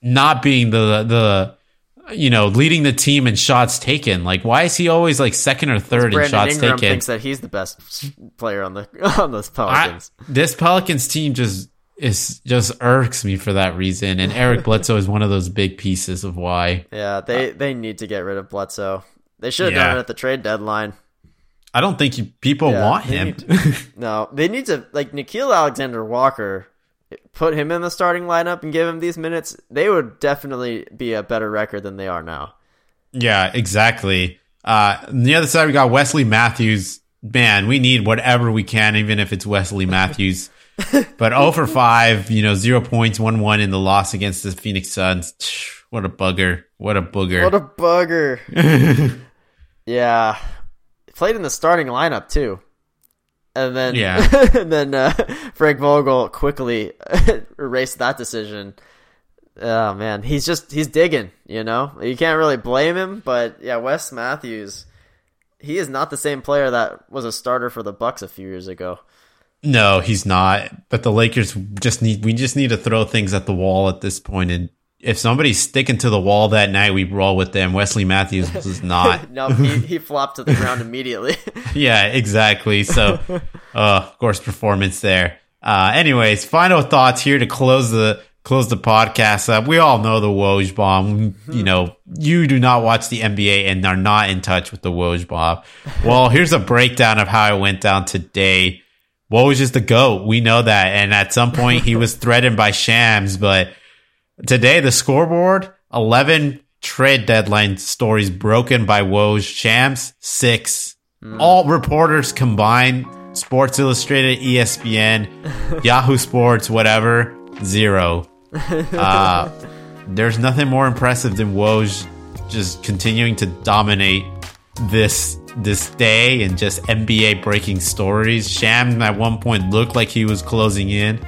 not being the the you know leading the team in shots taken. Like, why is he always like second or third in shots Ingram taken? Thinks that he's the best player on the on those Pelicans. I, this Pelicans team just is just irks me for that reason. And Eric Bledsoe is one of those big pieces of why. Yeah, they they need to get rid of Bledsoe. They should have yeah. done it at the trade deadline. I don't think people yeah, want him. To, no, they need to like Nickeil Alexander Walker. Put him in the starting lineup and give him these minutes. They would definitely be a better record than they are now. Yeah, exactly. Uh, on the other side, we got Wesley Matthews. Man, we need whatever we can, even if it's Wesley Matthews. but 0 for 5, you know, zero points, 1 1 in the loss against the Phoenix Suns. What a bugger. What a booger. What a bugger. yeah. Played in the starting lineup, too. And then, yeah. and then uh, Frank Vogel quickly erased that decision. Oh man, he's just he's digging, you know. You can't really blame him, but yeah, Wes Matthews, he is not the same player that was a starter for the Bucks a few years ago. No, he's not. But the Lakers just need we just need to throw things at the wall at this point. And if somebody's sticking to the wall that night, we roll with them. Wesley Matthews was not. no, he, he flopped to the ground immediately. yeah, exactly. So, uh, of course, performance there. Uh, anyways, final thoughts here to close the close the podcast up. We all know the Woj bomb. You know, you do not watch the NBA and are not in touch with the Woj bomb. Well, here's a breakdown of how it went down today. Woj is the GOAT. We know that. And at some point he was threatened by Shams, but today the scoreboard, 11 trade deadline stories broken by Woj. Shams, six. Mm. All reporters combined, Sports Illustrated, ESPN, Yahoo Sports, whatever, zero. Uh, there's nothing more impressive than Woj just continuing to dominate this this day and just NBA breaking stories. Sham at one point looked like he was closing in,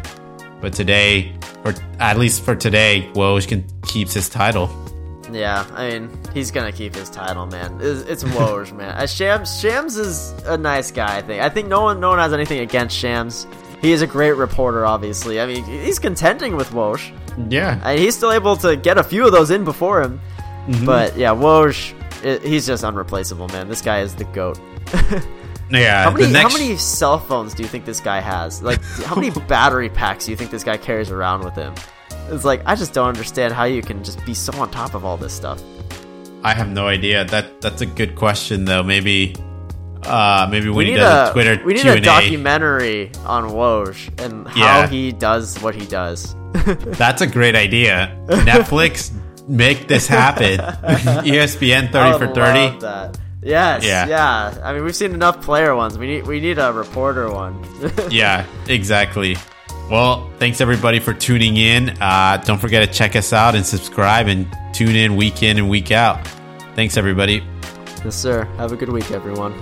but today, or at least for today, Woj can keeps his title. Yeah, I mean he's gonna keep his title, man. It's, it's Woj, man. Uh, Shams, Shams is a nice guy. I think. I think no one, no one has anything against Shams. He is a great reporter, obviously. I mean, he's contending with Woj. Yeah, and he's still able to get a few of those in before him. Mm-hmm. But yeah, Woj it, he's just unreplaceable, man. This guy is the goat. yeah. How many, next... how many cell phones do you think this guy has? Like, how many battery packs do you think this guy carries around with him? It's like I just don't understand how you can just be so on top of all this stuff. I have no idea. That that's a good question though. Maybe uh, maybe when we he does a, a Twitter we need Q&A. a documentary on Woj and how yeah. he does what he does. That's a great idea. Netflix make this happen. ESPN thirty for thirty. That. Yes. Yeah. Yeah. I mean, we've seen enough player ones. We need we need a reporter one. yeah. Exactly. Well, thanks everybody for tuning in. Uh, don't forget to check us out and subscribe and tune in week in and week out. Thanks everybody. Yes, sir. Have a good week, everyone.